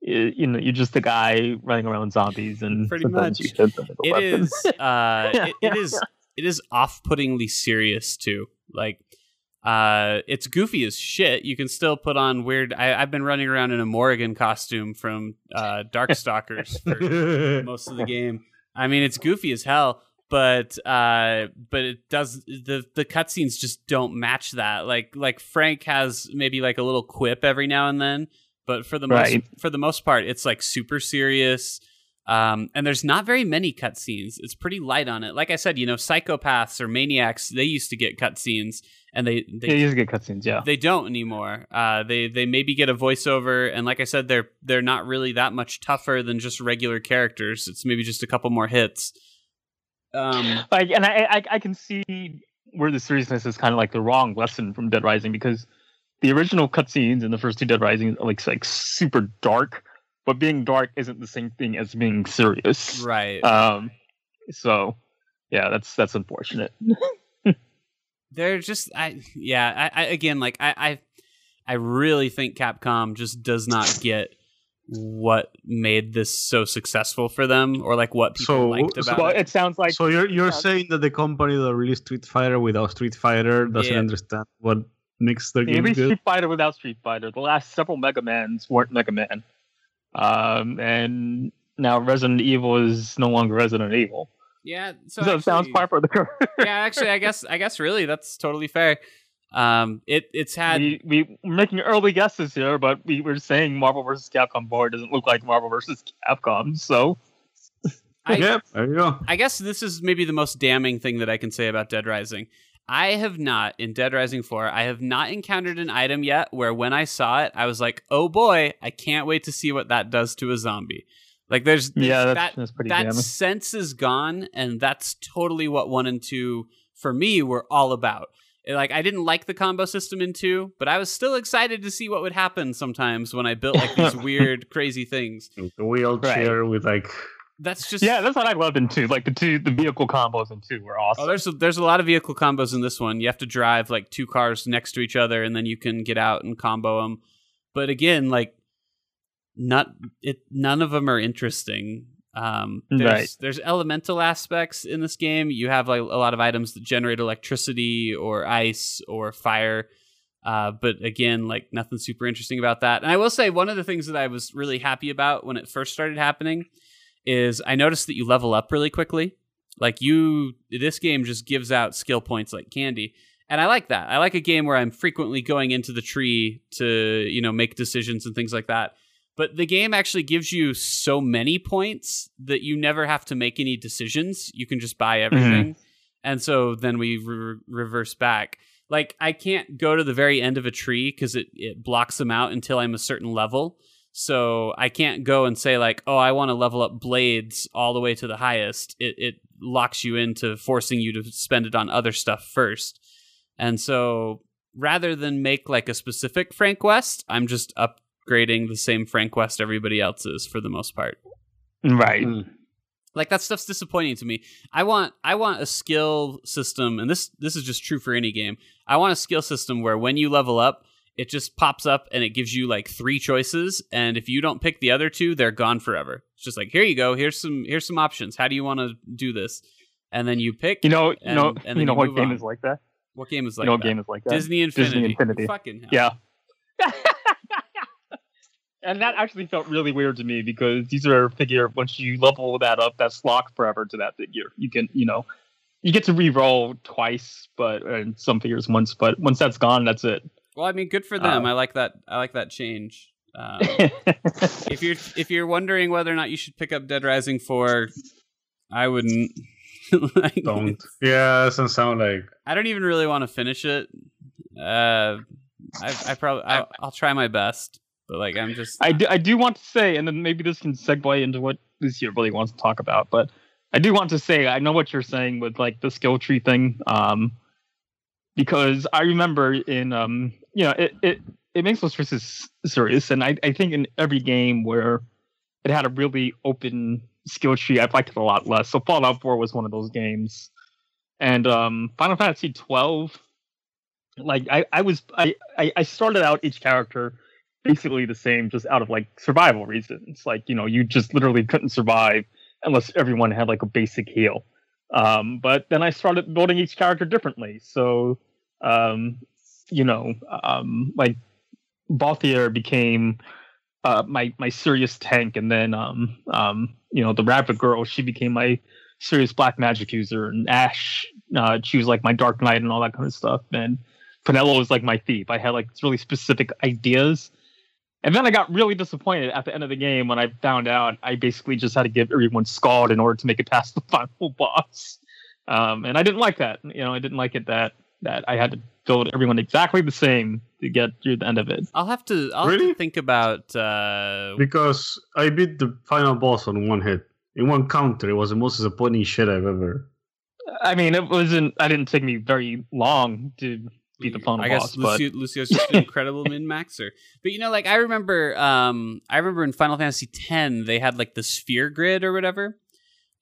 you know, you're just a guy running around zombies and Pretty much. you hit them with a It is. Uh, it, it is. It is off-puttingly serious too. Like, uh, it's goofy as shit. You can still put on weird. I, I've been running around in a Morrigan costume from uh, Darkstalkers for most of the game. I mean, it's goofy as hell, but uh, but it does the the cutscenes just don't match that. Like like Frank has maybe like a little quip every now and then, but for the Right. most for the most part, it's like super serious. Um, and there's not very many cutscenes. It's pretty light on it. Like I said, you know, psychopaths or maniacs, they used to get cutscenes, and they they yeah, you just get cutscenes. Yeah, they don't anymore. Uh, they they maybe get a voiceover, and like I said, they're they're not really that much tougher than just regular characters. It's maybe just a couple more hits. Um, like, and I, I, I can see where the seriousness is kind of like the wrong lesson from Dead Rising because the original cutscenes in the first two Dead Rising are like like super dark, but being dark isn't the same thing as being serious. right. Um, so yeah, that's that's unfortunate. they're just I yeah. I, I again like I, I I really think Capcom just does not get what made this so successful for them, or like what people So- liked so- about well, it. it sounds like so you're you're Yeah. saying that the company that released Street Fighter without Street Fighter doesn't Yeah. understand what makes their at game least good? Street Fighter without Street Fighter. The last several Mega Mans weren't Mega Man, um, and now Resident Evil is no longer Resident Evil. Yeah, so, So, it sounds actually- par for the course. yeah, actually, I guess I guess really that's totally fair. Um, it it's had we, we we're making early guesses here, but we were saying Marvel vs. Capcom 4 doesn't look like Marvel vs. Capcom, so I, yeah, there you go. I guess this is maybe the most damning thing that I can say about Dead Rising. I have not in Dead Rising 4, I have not encountered an item yet where when I saw it, I was like, "Oh boy, I can't wait to see what that does to a zombie." Like there's, there's yeah, that's, that that's pretty that damning. sense is gone and that's totally what 1 and 2 for me were all about. Like I didn't like the combo system in 2, but I was still excited to see what would happen sometimes when I built like these weird crazy things. The wheelchair with like That's just Yeah, that's what I loved in two. Like the two, the vehicle combos in two were awesome. Oh, there's a, there's a lot of vehicle combos in this one. You have to drive like two cars next to each other, and then you can get out and combo them. But again, like not it. None of them are interesting. Um, there's, Right. there's elemental aspects in this game. You have like a lot of items that generate electricity or ice or fire. Uh, but again, like nothing super interesting about that. And I will say one of the things that I was really happy about when it first started happening is I noticed that you level up really quickly. Like you, this game just gives out skill points like candy, and I like that. I like a game where I'm frequently going into the tree to you know make decisions and things like that. But the game actually gives you so many points that you never have to make any decisions. You can just buy mm-hmm. everything, and so then we re- reverse back. Like I can't go to the very end of a tree because it it blocks them out until I'm a certain level. So I can't go and say like, oh, I want to level up blades all the way to the highest. It it locks you into forcing you to spend it on other stuff first. And so rather than make like a specific Frank West, I'm just upgrading the same Frank West everybody else is for the most part. Right. Mm. Like that stuff's disappointing to me. I want I want a skill system, and this this is just true for any game. I want a skill system where when you level up, it just pops up and it gives you like three choices, and if you don't pick the other two, they're gone forever. It's just like here you go. Here's some here's some options. How do you want to do this? And then you pick. You know, you And- know, and then you know what game on. is like that? what game is like you know what that? game is like that? Disney Infinity. disney Infinity. Fucking hell. Yeah. and that actually felt really weird to me because these are a figure once you level that up, that's locked forever to that figure. You can, you know, you get to re-roll twice, but uh, and some figures once, but once that's gone, that's it. Well, I mean, good for them. Uh, I like that. I like that change. Um, if you're if you're wondering whether or not you should pick up Dead Rising four, I wouldn't. Like, Don't. Yeah, doesn't sound like. I don't even really want to finish it. Uh, I, I probably I, I'll try my best, but like I'm just I do, I do want to say, and then maybe this can segue into what Lucio really wants to talk about, but I do want to say, I know what you're saying with like the skill tree thing, um, because I remember in, um, you know, it, it, it makes those choices serious, and I, I think in every game where it had a really open skill tree, I've liked it a lot less. So Fallout 4 was one of those games, and um, Final Fantasy 12, like I, I was, I, I started out each character basically the same just out of like survival reasons. Like you know you just literally couldn't survive unless everyone had like a basic heal. Um but then i started building each character differently. So um you know um like Balthier became uh my my serious tank and then um um you know the rabbit girl she became my serious black magic user and Ashe uh she was like my dark knight and all that kind of stuff and Penelo was like my thief. I had like really specific ideas. And then I got really disappointed at the end of the game when I found out I basically just had to give everyone Scald in order to make it past the final boss. Um, and I didn't like that. You know, I didn't like it that that I had to build everyone exactly the same to get through the end of it. I'll have to I'll have Really? to think about uh Because I beat the final boss on one hit. In one counter. It was the most disappointing shit I've ever. I mean, it wasn't. I didn't take me very long to beat the final I boss, guess but Lucio, Lucio's just an incredible min maxer. But you know, like I remember, um, I remember in Final Fantasy X they had like the sphere grid or whatever.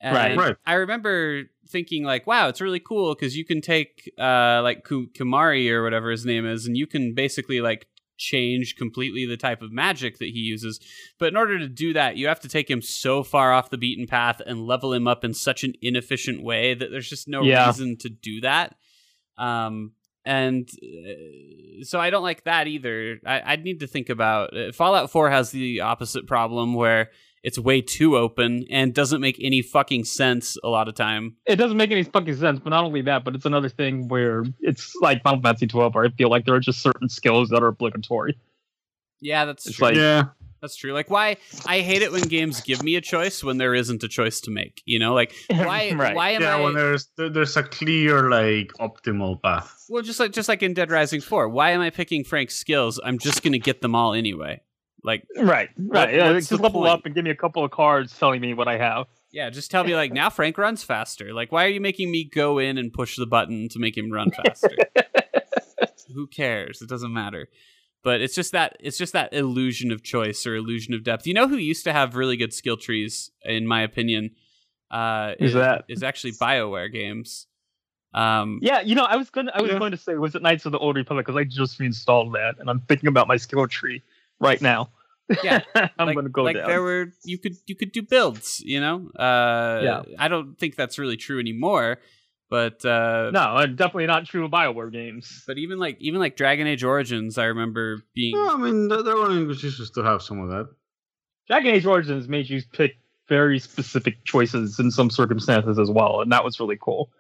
And Right. Right. I remember thinking like, wow, it's really cool because you can take uh like Ku- Kimahri or whatever his name is, and you can basically like change completely the type of magic that he uses. But in order to do that, you have to take him so far off the beaten path and level him up in such an inefficient way that there's just no Yeah. reason to do that. Um, and uh, so I don't like that either. I, I'd need to think about uh, Fallout 4 has the opposite problem where it's way too open and doesn't make any fucking sense a lot of time. it doesn't make any fucking sense. But not only that, but it's another thing where it's like Final Fantasy 12, where I feel like there are just certain skills that are obligatory. Yeah, that's It's true. like- yeah. that's true. Like why I hate it when games give me a choice when there isn't a choice to make. You know, like why Right. why am Yeah, I when there's there's a clear like optimal path. Well, just like just like in Dead Rising 4, why am I picking Frank's skills? I'm just going to get them all anyway. Like Right, right. yeah, just level point? up and give me a couple of cards telling me what I have. Yeah, just tell me like now Frank runs faster. Like why are you making me go in and push the button to make him run faster? Who cares? It doesn't matter. But it's just that it's just that illusion of choice or illusion of depth. You know who used to have really good skill trees, in my opinion, uh, Who's is, that? is actually Bioware games. Um, Yeah, you know, I was going. I was Yeah. going to say, was it Knights of the Old Republic? Because I just reinstalled that, and I'm thinking about my skill tree right now. Yeah, I'm like, going to go like down. there were you could you could do builds you know uh Yeah. i don't think that's really true anymore but uh no, definitely not true of Bioware games. but even like even like dragon age origins i remember being No, I mean there there were used to have some of that. Dragon Age Origins made you pick very specific choices in some circumstances as well, and that was really cool.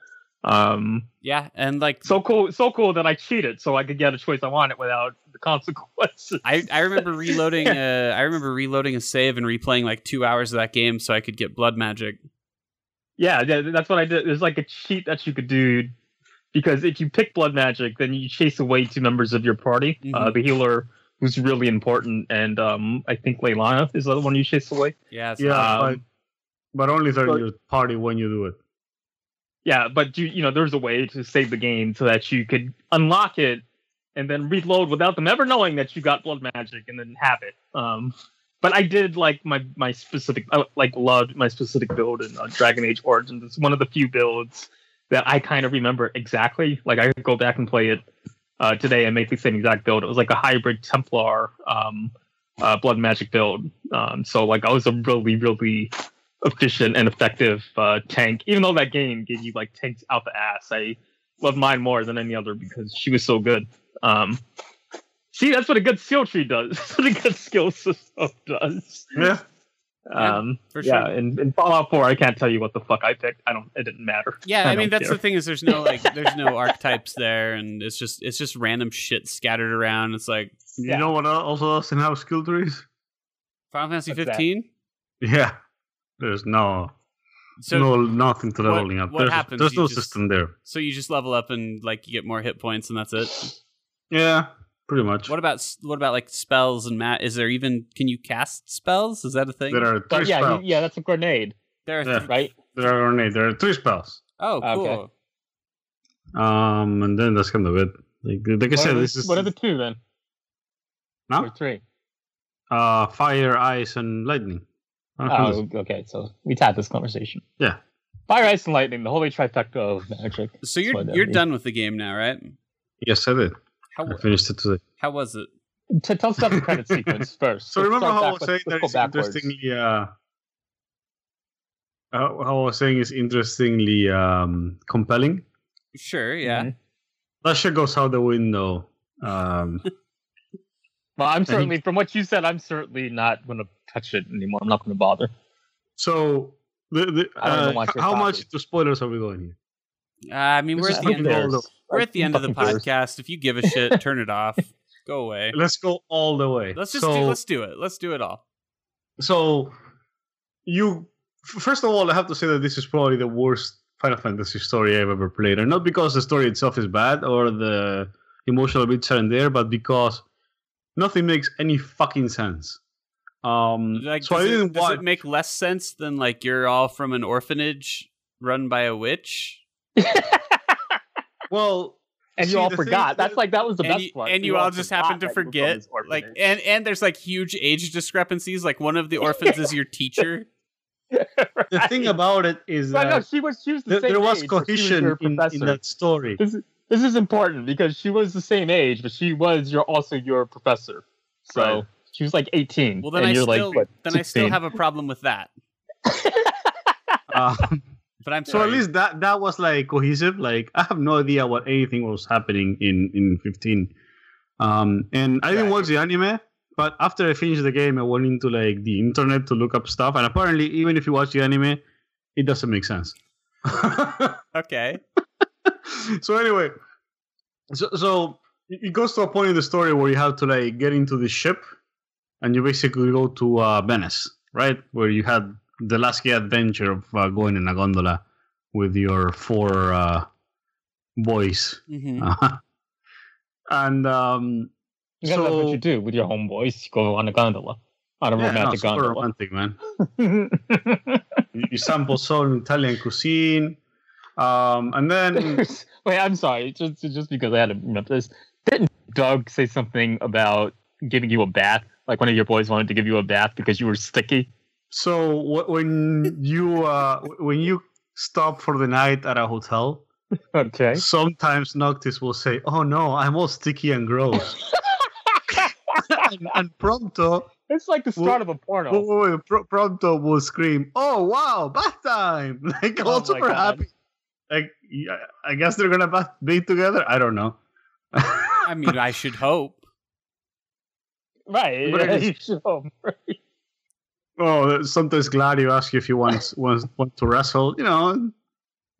Um, yeah and like so cool, so cool that I cheated so I could get a choice I wanted without the consequences. I, I remember reloading uh I remember reloading a save and replaying like two hours of that game so I could get blood magic. Yeah, yeah, that's what I did. There's like a cheat that you could do because if you pick blood magic, then you chase away two members of your party. Uh, Mhm. the healer, who's really important, and um, I think Leliana is the one you chase away. Yeah, Yeah, Um, but but only they're your party when you do it. Yeah, but you you know there's a way to save the game so that you could unlock it and then reload without them ever knowing that you got blood magic, and then have it. Um, but I did like my my specific, like loved my specific build in uh, Dragon Age Origins. It's one of the few builds that I kind of remember exactly. Like I go back and play it uh, today and make the same exact build. It was like a hybrid Templar um, uh, blood magic build. Um, so like I was a really really efficient and effective uh, tank. Even though that game gave you like tanks out the ass, I loved mine more than any other because she was so good. Um, see, that's what a good skill tree does. That's what a good skill system does. Yeah. Yeah, Um, for yeah, sure. in, in Fallout 4, I can't tell you what the fuck I picked. I don't. It didn't matter. Yeah, I, mean that's care. the thing is there's no like there's no archetypes there, and it's just it's just random shit scattered around. It's like You Yeah. know what el- also doesn't have skill trees? Final Fantasy 15. Yeah. There's no So no nothing to what- leveling up. what there's happens? there's You no just- system there. so you just level up and like you get more hit points, and that's it. Yeah, pretty much. What about what about like spells and mat? Is there even can you cast spells? Is that a thing? there are three But yeah, spells. he- yeah, that's a grenade, There are Yeah. th- right? There are grenades. There are three spells. oh, cool. Okay. Um, and then that's kind of it. Like, like I What, said, the, this is what are the two then? No, Or three? uh fire, ice, and lightning. Uh, Oh, okay. So we had this conversation. Yeah. Fire, ice, and lightning, the holy trifecta of magic. So you're what you're means. done with the game now, right? Yes, I did. How I finished it today. how was it? To tell us about the credit sequence first. So Let's remember how I was saying let's that go it's backwards. interestingly uh, how how I was saying is interestingly um, compelling. Sure, yeah. Mhm. That shit goes out the window. Um, Well, I'm he- certainly, from what you said, I'm certainly not going to touch it anymore. I'm not going to bother. so the, the, I don't even uh, want your how much copy. into spoilers are we going here? Uh, I mean, we're at the end. Of, we're at the end of the Fucking cares. podcast. If you give a shit, turn it off. Go away. Let's go all the way. Let's just so, do, let's do it. Let's do it all. so you first of all, I have to say that this is probably the worst Final Fantasy story I've ever played, and not because the story itself is bad or the emotional bits aren't there, but because nothing makes any fucking sense. Um, Like, so I does, it, didn't does watch. it make less sense than like you're all from an orphanage run by a witch? well, and See, you all the thing forgot. That's that- like that was the and best you, part. and you all just happen to forgot that you were from forget like and and there's like huge age discrepancies like one of the orphans is your teacher the thing about it is But no, that she was she was the there, same there was age, but was cohesion in, in that story. This is this is important because she was the same age, but she was your also your professor. So Right. she was like 18. well then and i you're still like what, then i still have a problem with that Um, but i'm so at least that that was like cohesive. Like I have no idea what anything was happening in in 15. Um, and I didn't watch the anime, but after I finished the game, I went into like the internet to look up stuff, and apparently, even if you watch the anime, it doesn't make sense. okay so anyway, so so it goes to a point in the story where you have to like get into the ship, and you basically go to uh, Venice, right, where you had the last adventure of uh, going in a gondola with your four uh, boys, Mhm. Uh, and um, that's so- what you do with your homeboys. You go on a gondola, on a yeah, no, romantic super gondola. romantic, man. You, you sample some Italian cuisine, um, and then Wait, I'm sorry. Just just because I had to remember this. Didn't Doug say something about giving you a bath? Like one of your boys wanted to give you a bath because you were sticky. So when you uh, when you stop for the night at a hotel, Okay. sometimes Noctis will say, "Oh no, I'm all sticky and gross," and, and Prompto, It's like the start of a porno. wait, wait, wait, Pro- Prompto will scream, "Oh wow, bath time!" Like Oh all super God. happy. Like yeah, I guess they're gonna be together. I don't know. i mean i should hope right. But it yeah, you should hope, right? oh, sometimes Gladio asks you if you want want, want to wrestle. You know,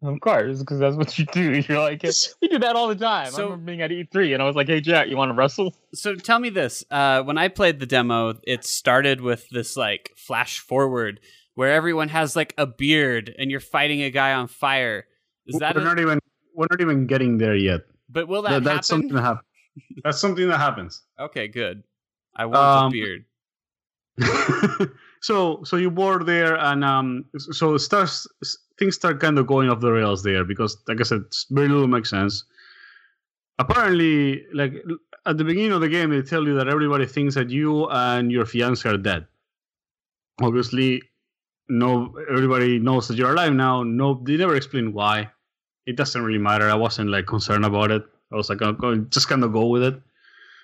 Of course, because that's what you do. You're like, we do that all the time. So- I remember being at E3 and I was like, hey, Jack, you want to wrestle? so tell me this uh, when i played the demo it started with this like flash forward where everyone has like a beard and you're fighting a guy on fire is that we're a- not even we're not even getting there yet. but will that That- happen that's something that happens. That's something that happens. okay good i want Um, a beard so so you board there and um so it starts things start kind of going off the rails there because like I said, very little makes sense. apparently, like at the beginning of the game, they tell you that everybody thinks that you and your fiance are dead. Obviously, no, everybody knows that you're alive now. No, they never explain why. It doesn't really matter. I wasn't like concerned about it. I was like, I'm going, just kind of go with it.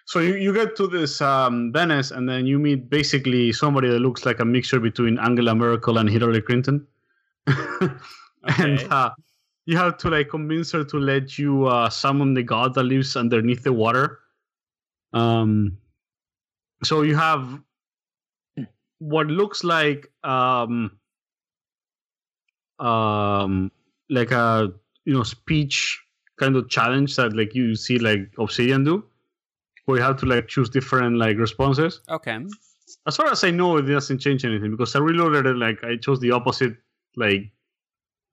So you, you get to this um, Venice, and then you meet basically somebody that looks like a mixture between Angela Merkel and Hillary Clinton. and uh, you have to like convince her to let you uh, summon the god that lives underneath the water. Um, so you have what looks like um, um, like a you know speech kind of challenge that like you see like Obsidian do, where you have to like choose different like responses. Okay. As far as I know, it doesn't change anything because I reloaded it like I chose the opposite like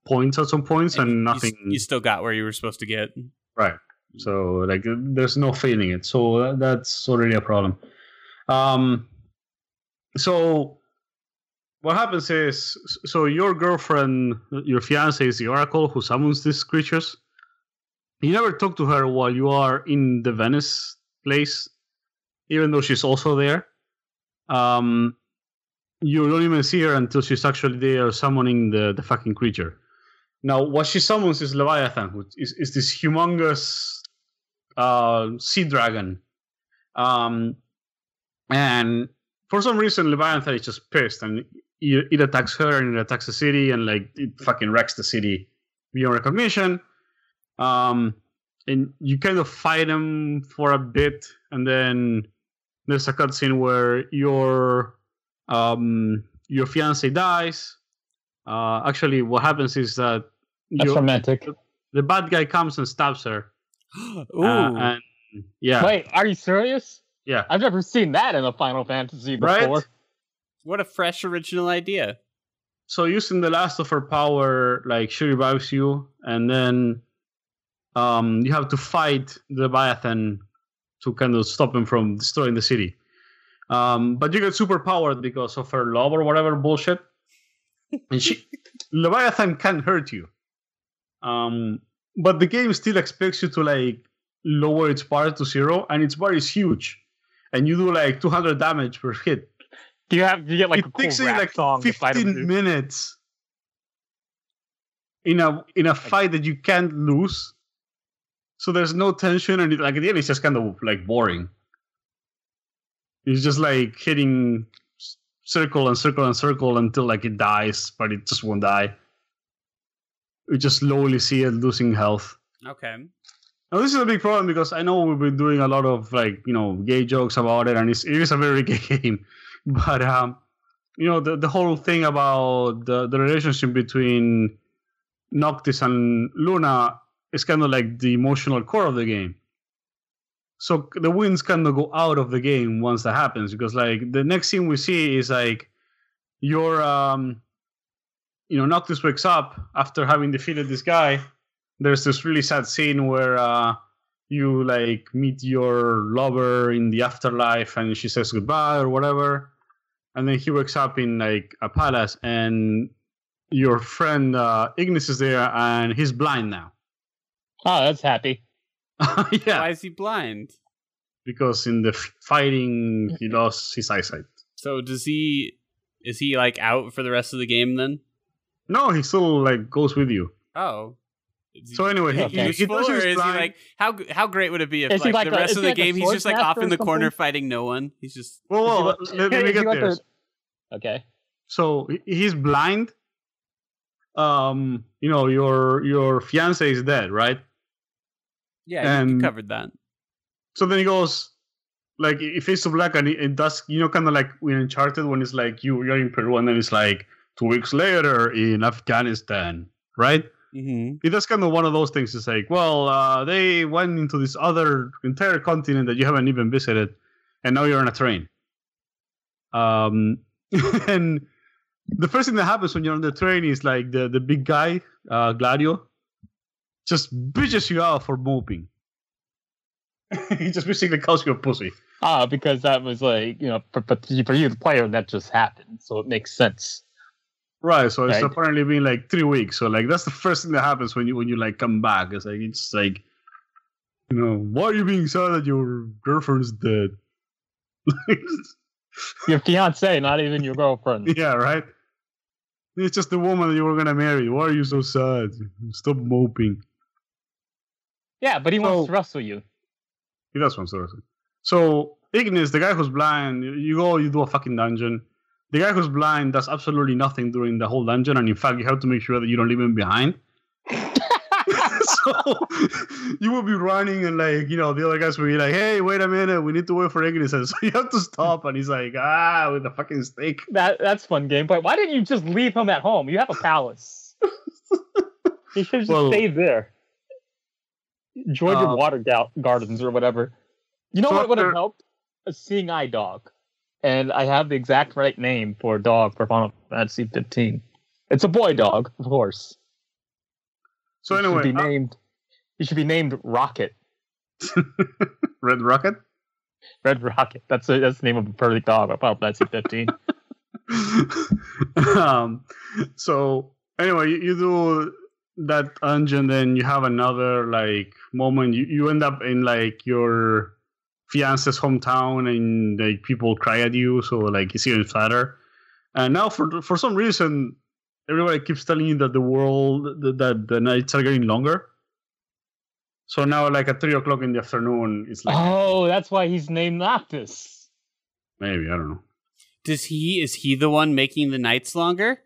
points at some points and, you- you, nothing. s- You, still got where you were supposed to get. Right. So like there's no failing it. So that's already a problem. Um so what happens is so your girlfriend your fiance is the oracle who summons these creatures. You never talk to her while you are in the Venice place, even though she's also there. Um you don't even see her until she's actually there summoning the, the fucking creature. Now, what she summons is Leviathan, which is, is this humongous uh, sea dragon. Um, and for some reason, Leviathan is just pissed and it attacks her and it attacks the city and like it fucking wrecks the city beyond recognition. Um, and you kind of fight him for a bit, and then there's a cutscene where your um, your fiance dies. Uh, actually, what happens is that That's your- romantic. the bad guy comes and stabs her. Ooh. Uh, and yeah, Wait, are you serious? yeah. I've never seen that in a Final Fantasy Right? What a fresh original idea. So using the last of her power, like she revives you, and then um, you have to fight the Leviathan to kind of stop him from destroying the city. Um, but you get super powered because of her love or whatever bullshit, and she Leviathan can't hurt you. Um, but the game still expects you to like lower its bar to zero, and its bar is huge, and you do like 200 damage per hit. Do you have do you get like it a takes you rap like song to fight 15 minutes in a in a fight that you can't lose. So there's no tension, and it, like at the end, it's just kind of like boring. It's just like hitting circle and circle and circle until like it dies, but it just won't die. You just slowly see it losing health. Okay. Now this is a big problem because I know we've been doing a lot of like you know gay jokes about it, and it's, it is a very gay game. But um, you know the the whole thing about the the relationship between Noctis and Luna is kind of like the emotional core of the game. So the winds kind of go out of the game once that happens because like the next scene we see is like your um you know Noctis wakes up after having defeated this guy there's this really sad scene where uh, you like meet your lover in the afterlife and she says goodbye or whatever and then he wakes up in like a palace and your friend uh, ignis is there and he's blind now Oh, that's happy. yeah Why is he blind? because in the fighting he lost his eyesight So does he? Is he like out for the rest of the game then? no he still like goes with you Oh. Is he So anyway, he- he- he useful, does or his is he like how how great would it be if like, like the a- rest is of the like game he's just like off in the corner fighting no one? He's just well, well Is he let, let me get like there a- Okay. so he's blind um you know your your fiance is dead right yeah. you- you covered that. so then he goes like it fades to black and it, it does you know kind of like when uncharted when it's like you you're in peru and then it's like two weeks later in afghanistan right Mm-hmm. it does kind of one of those things it's like well uh, they went into this other entire continent that you haven't even visited and now you're on a train um and the first thing that happens when you're on the train is like the the big guy uh gladio just bitches you out for moping he just basically calls you a pussy Ah, because that was like you know, for, for, for you the player that just happened, so it makes sense. Right so it's Right. apparently been like three weeks so like that's the first thing that happens when you when you like come back it's like it's like You know, why are you being sad that your girlfriend's dead? Your fiance, not even your girlfriend. yeah, right. It's just the woman that you were gonna marry. Why are you so sad? Stop moping. Yeah, but he So- wants to wrestle you. He does want to. Wrestle. So Ignis, the guy who's blind, you- you go, you do a fucking dungeon. The guy who's blind does absolutely nothing during the whole dungeon, and in fact, you have to make sure that you don't leave him behind. so you will be running, and like you know, the other guys will be like, "Hey, wait a minute, we need to wait for Ignis," and so you have to stop, and he's like, "Ah," with a fucking stick. That that's fun gameplay. Why didn't you just leave him at home? You have a palace. you should have just Well- stayed there. Enjoy Uh, your water ga- gardens or whatever. You know So what would have helped? A seeing eye dog. And I have the exact right name for a dog for Final Fantasy 15. It's a boy dog, of course. So He should anyway, be uh, named. He should be named Rocket. Red Rocket. Red Rocket. That's a, that's the name of a perfect dog. for Final Fantasy 15. um, so anyway, you, you do that dungeon, then you have another like moment. You, you end up in like your fiance's hometown, and like people cry at you, so like it's even sadder. And now, for for some reason, everybody keeps telling you that the world that, that the nights are getting longer. So now, like at three o'clock in the afternoon, it's like oh, that's why he's named Noctis. maybe I don't know. Does he is he the one making the nights longer?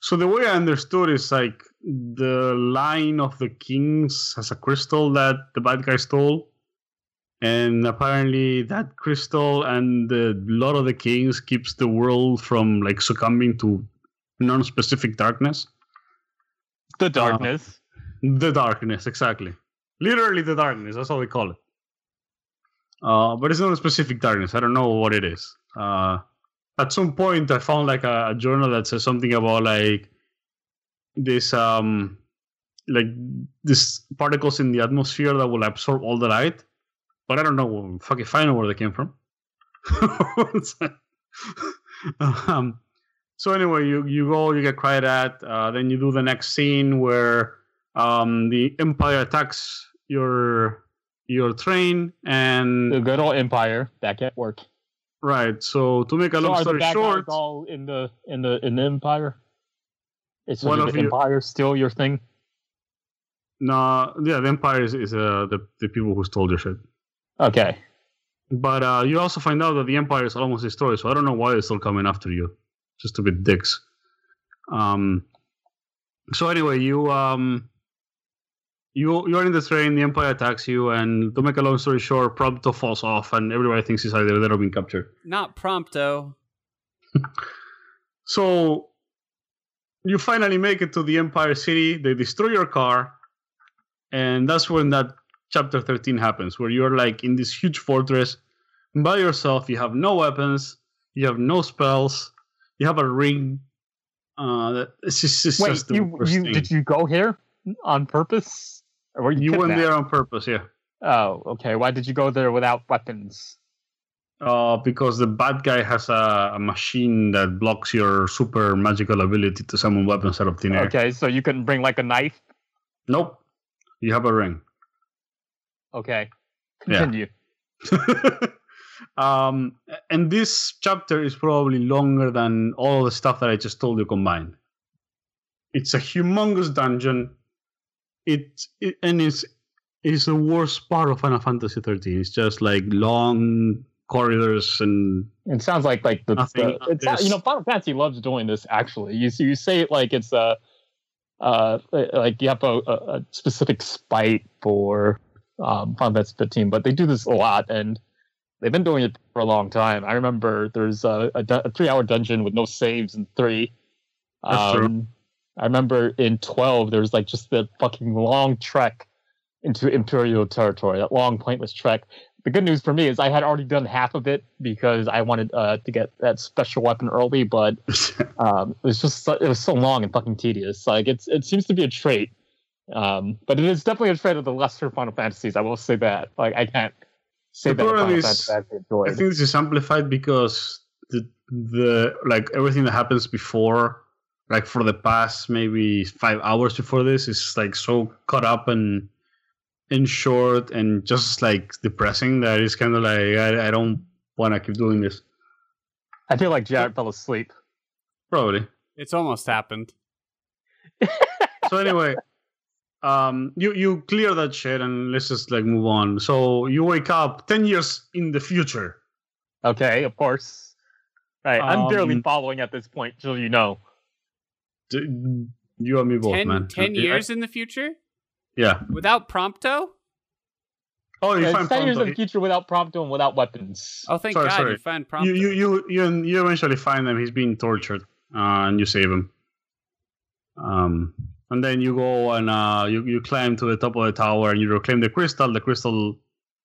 So the way I understood is like the line of the kings has a crystal that the bad guy stole, and apparently that crystal and the lot of the kings keeps the world from like succumbing to non-specific darkness. The darkness. The darkness, exactly. Literally the darkness. That's how they call it. Uh, but it's not a specific darkness. I don't know what it is. Uh, at some point, I found like a, a journal that says something about like this, um, like this particles in the atmosphere that will absorb all the light. But I don't know. Fuck if I know where they came from. um, so anyway, you you go, you get cried at. Uh, then you do the next scene where um, the Empire attacks your your train, and The good old Empire back at work. right. So to make a So long the story short, all in the in the in the Empire? Is One the of you- Empire still your thing? no, yeah, the Empire is, is uh, the the people who stole your shit. Okay. But uh, you also find out that the Empire is almost destroyed, so I don't know why they're still coming after you. Just a bit dicks. Um. So anyway, you um. You you're in the train. The Empire attacks you, and to make a long story short, Prompto falls off, and everybody thinks he's either dead or being captured. Not Prompto. So you finally make it to the Empire City. They destroy your car, and that's when that chapter 13 happens, where you're like in this huge fortress by yourself. You have no weapons, you have no spells, you have a ring. Uh, that it's just, it's Wait, just the you you did you go here on purpose? Or were you, You went there on purpose, yeah. Oh, okay. Why did you go there without weapons? Uh, because the bad guy has a, a machine that blocks your super magical ability to summon weapons out of thin air. Okay, so you couldn't bring like a knife. Nope. You have a ring. Okay, Yeah. continue. um, and this chapter is probably longer than all the stuff that I just told you combined. It's a humongous dungeon. It, it and it's it's the worst part of Final Fantasy 13. It's just like long corridors and It sounds like like the, the it's, you know Final Fantasy loves doing this. Actually, you you say it like it's a uh like you have a, a, a specific spite for um, Final Fantasy 15, but they do this a lot and they've been doing it for a long time. I remember there's a, a, a three hour dungeon with no saves in three. That's true. Um, I remember in 12 there was like just the fucking long trek into Imperial territory, that long pointless trek the good news for me is I had already done half of it because I wanted uh, to get that special weapon early, but um, it was just so, it was so long and fucking tedious. Like it's it seems to be a trait, um, but it is definitely a trait of the lesser Final Fantasies. I will say that. Like I can't say The that problem Final is- I I think this is amplified because the the like everything that happens before, like for the past maybe five hours before this, is like so caught up and in short and just like depressing that it's kind of like I, I don't want to keep doing this. I feel like Jared fell asleep. Probably. It's almost happened. So anyway, um, you you clear that shit and let's just like move on. So you wake up ten years in the future. Okay, of course. Right, I'm barely Um, following at this point, so you know. D- You and me both, Ten, man. 10 Yeah. years in the future Yeah. without Prompto? Oh, you It's find ten years in the future without Prompto and without weapons. Oh, thank Sorry, God sorry. you find Prompto. you, you you you you eventually find him. He's being tortured, uh, and you save him. Um, and then you go and uh, you you climb to the top of the tower and you reclaim the crystal. The crystal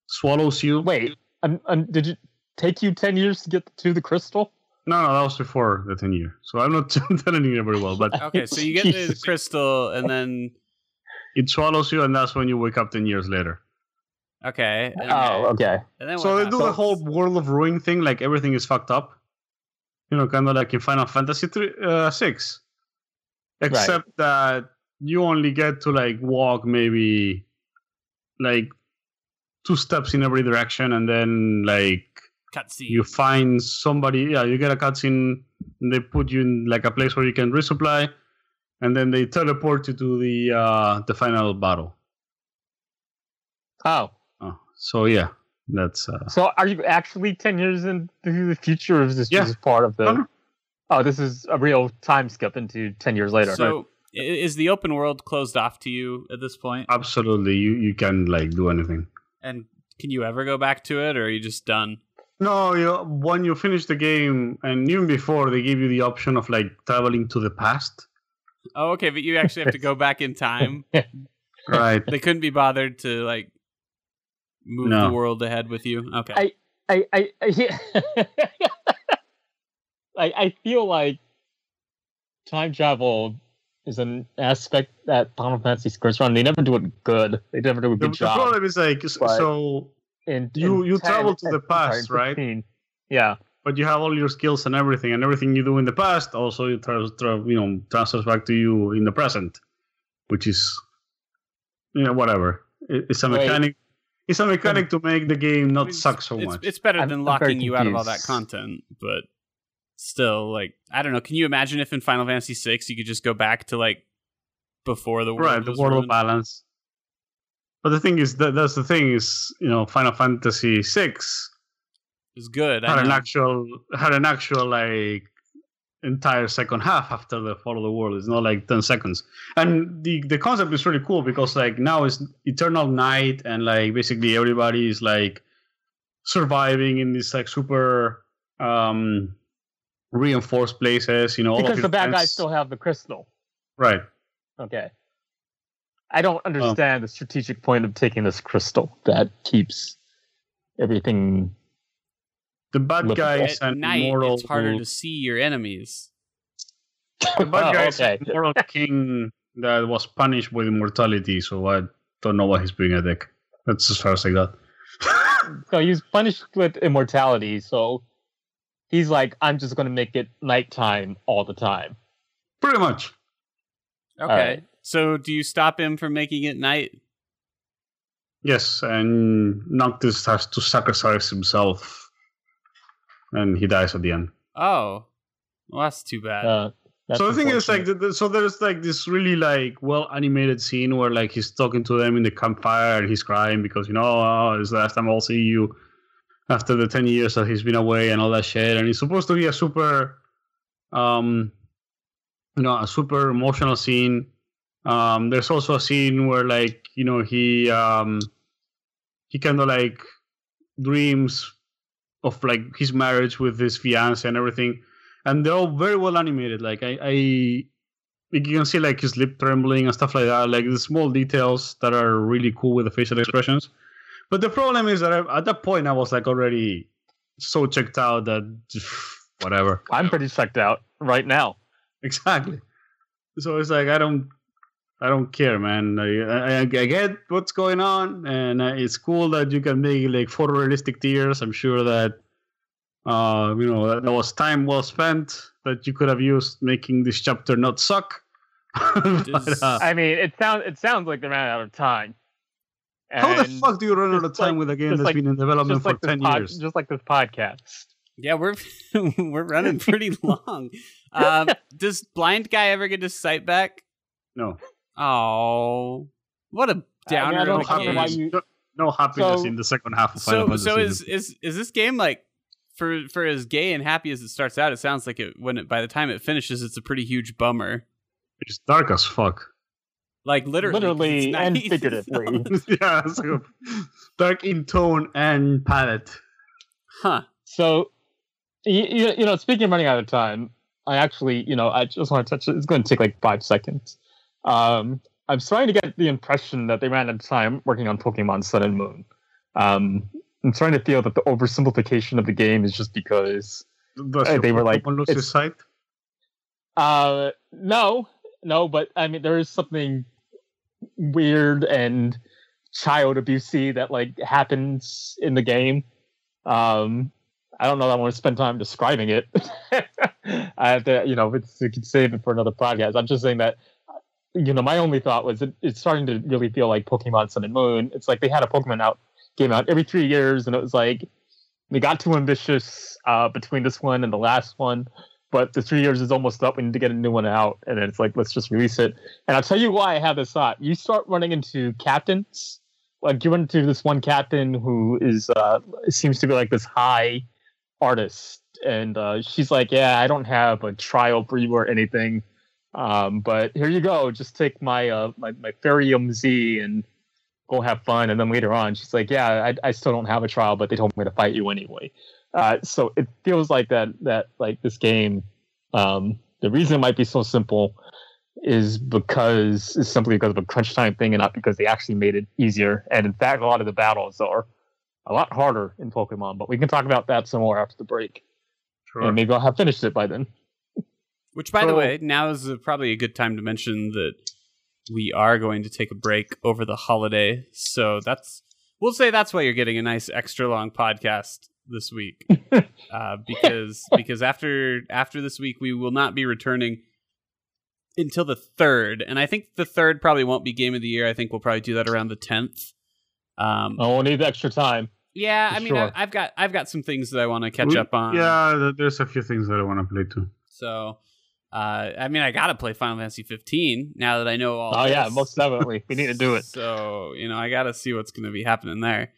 swallows you. Wait, and, um, did it take you ten years to get to the crystal? No, no, that was before the ten year. So I'm not telling you very well, but Okay, so you get the crystal and then it swallows you, and that's when you wake up ten years later. okay. And, Oh, okay. and then So they do the whole world of ruin thing, like everything is fucked up. You know, kind of like in Final Fantasy three, uh, six, except that you only get to like walk maybe like two steps in every direction, and then like cutscene. you find somebody. Yeah, you get a cutscene. And they put you in like a place where you can resupply, and then they teleport you to the uh, the final battle. Oh, Oh, so yeah, that's uh, so are you actually ten years into the future, or is this Yeah. just part of the? No, no. Oh, this is a real time skip into ten years later. So i- is the open world closed off to you at this point? absolutely you you can like do anything. And can you ever go back to it, or are you just done? No, you, when you finish the game, and even before, they give you the option of like traveling to the past. Oh, okay, but you actually have to go back in time. Right. they couldn't be bothered to like move No. the world ahead with you. Okay. I- I I I, yeah. I I feel like time travel is an aspect that Final Fantasy skirts around. They never do it good. They never do a the, good the job. problem is like But- so, in, you- in you 10 travel to the past, in right? Yeah. but you have all your skills and everything, and everything you do in the past also it tra- tra- you know transfers back to you in the present, which is you know whatever. It, it's a Wait. mechanic. It's a mechanic to make the game not mean, suck so much. It's better I'm- than I'm locking you out of all that content, but still, like, I don't know. Can you imagine if in Final Fantasy VI you could just go back to like before the world right the world ruined? balance but the thing is that that's the thing is you know final fantasy 6 is good. I had an actual had an actual like entire second half after the fall of the world it's not like 10 seconds and the the concept is really cool because like now it's eternal night and like basically everybody is like surviving in this like super um reinforced places you know all of Because the bad guys still have the crystal. right Okay. I don't Oh. understand the strategic point of taking this crystal that keeps everything. the bad Look, guys At and night, immortal it's harder to see your enemies. The bad Oh, guy okay. a moral king that was punished with immortality, so I don't know what he's doing at deck. That's as far as I got. So he's punished with immortality. So he's like, I'm just going to make it nighttime all the time. Pretty much. Okay. right. So do you stop him from making it night? Yes, and Noctis has to sacrifice himself, and he dies at the end. Oh, well, that's too bad. Uh, that's so the thing is, like, the, the- so there's like this really like well animated scene where like he's talking to them in the campfire and he's crying because you know oh, it's the last time I'll see you after the ten years that he's been away and all that shit. And it's supposed to be a super, um, you know, a super emotional scene. Um, there's also a scene where like you know he um he kind of like dreams of like his marriage with his fiance and everything and they're all very well animated. Like I, I you can see like his lip trembling and stuff like that. Like the small details that are really cool with the facial expressions. But the problem is that at that point I was like already so checked out that whatever. I'm pretty checked out right now. Exactly. So it's like I don't, I don't care, man. I, I, I get what's going on, and uh, it's cool that you can make like photorealistic tears. I'm sure that, uh, you know, that, that was time well spent that you could have used making this chapter not suck. But, uh, I mean, it sounds it sounds like they ran out of time. How the fuck do you run out of time like- with a game just that's like- been in development for like, ten pod, years? just like this podcast. Yeah, we're we're running pretty long. Um, does blind guy ever get his sight back? No, Oh, what a mean, I downer don't- of a I don't know why game. you- no, no happiness So- in the second half of Final So Fantasy. so is is is this game like for for as gay and happy as it starts out? It sounds like it when it by the time it finishes, it's a pretty huge bummer. it's dark as fuck. Like literally, 'cause Literally it's and nice. figuratively. yeah, it's like a dark in tone and palette. huh? So, you, you know, speaking of running out of time, I actually, you know, I just want to touch it. It's going to take like five seconds. Um, I'm starting to get the impression that they ran out of time working on Pokemon Sun and Moon. Um, I'm starting to feel that the oversimplification of the game is just because. Does Hey, your they were like, it's- his? Uh, no, no, but I mean, there is something weird and child abusey that like happens in the game. Um, I don't know. that I want to spend time describing it. I have to, you know, it's, we could save it for another podcast. I'm just saying that, you know, my only thought was it, it's starting to really feel like Pokemon Sun and Moon. It's like they had a Pokemon out game out every three years, and it was like they got too ambitious uh, between this one and the last one. But the three years is almost up. We need to get a new one out, and then it's like let's just release it. And I'll tell you why I have this thought. You start running into captains, like you run into this one captain who is uh, seems to be like this high artist, and uh, she's like, "Yeah, I don't have a trial for you or anything, um, but here you go. Just take my uh, my my Fairium Z and go have fun." And then later on, she's like, "Yeah, I, I still don't have a trial, but they told me to fight you anyway." Uh, so it feels like that that like this game, um, the reason it might be so simple is because is simply because of a crunch time thing and not because they actually made it easier. And in fact, a lot of the battles are a lot harder in Pokemon. But we can talk about that some more after the break, Sure. and maybe I'll have finished it by then. Which, by the way, now is probably a good time to mention that we are going to take a break over the holiday. So that's we'll say that's why you're getting a nice extra long podcast this week, uh, because because after after this week we will not be returning until the third, and I think the third probably won't be game of the year. I think we'll probably do that around the tenth. Um, I will need extra time. yeah, I mean, sure. I, I've got I've got some things that I want to catch We- up on. Yeah, there's a few things that I want to play too. So, uh, I mean, I gotta play Final Fantasy 15 now that I know all. Oh yeah, most definitely. We need to do it. So you know, I gotta see what's gonna be happening there.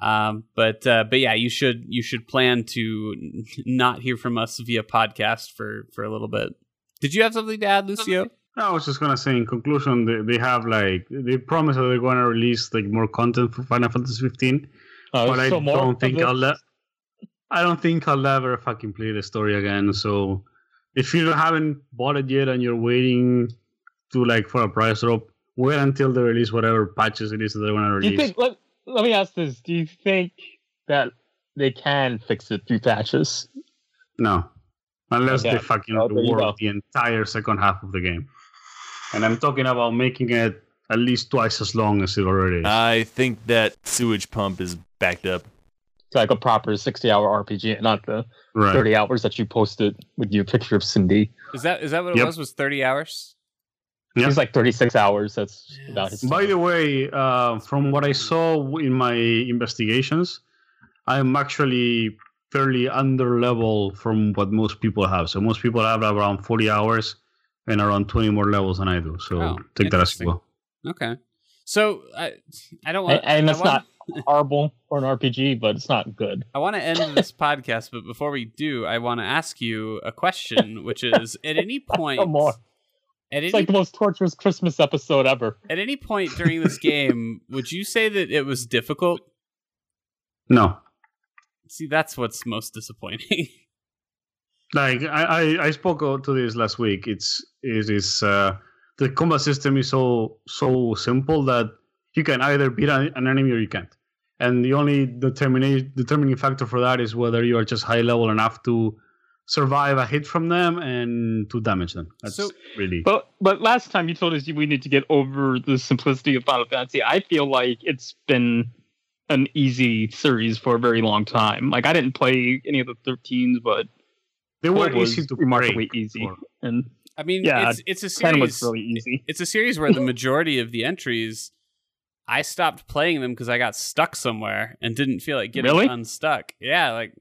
Um, but uh, but yeah, you should you should plan to not hear from us via podcast for for a little bit. Did you have something to add, Lucio? I was just gonna say, in conclusion, they, they have like they promise that they're gonna release like more content for Final Fantasy 15, Uh, but I so more don't think? I'll let. I don't think I'll ever fucking play the story again. So if you haven't bought it yet and you're waiting to like for a price drop, wait until they release whatever patches it is that they're gonna Do you release. think? Let, let me ask this: Do you think that they can fix it through patches? No, unless Okay. they fucking Oh, there you go. the entire second half of the game. And I'm talking about making it at least twice as long as it already is. I think that sewage pump is backed up. It's like a proper sixty-hour RPG, not the right. thirty hours that you posted with your picture of Cindy. Is that is that what it Yep. was? Was 30 hours? Yeah. It's like thirty-six hours. That's about his. By the way, uh, from what I saw in my investigations, I'm actually fairly under level from what most people have. So most people have around 40 hours and around 20 more levels than I do. So Oh, take that as interesting. well. Okay. So I I don't want and I it's want- not horrible for an RPG, but it's not good. I want to end this podcast, but before we do, I want to ask you a question, which is: at any point, Come on. at any It's like the most torturous Christmas episode ever. at any point during this game, would you say that it was difficult? No. See, that's what's most disappointing. Like I, I, I spoke to this last week. It's it is uh, the combat system is so so simple that you can either beat an, an enemy or you can't. And the only determining determining factor for that is whether you are just high level enough to survive a hit from them and to damage them. That's So- really But but last time you told us we need to get over the simplicity of Final Fantasy. I feel like it's been an easy series for a very long time. Like I didn't play any of the 13s, but they were Twelve was easy to remarkably break easy. for- and I mean, Yeah, it's it's a 10 was series. really easy. It's a series where the majority of the entries I stopped playing them because I got stuck somewhere and didn't feel like getting Really? unstuck. Yeah, like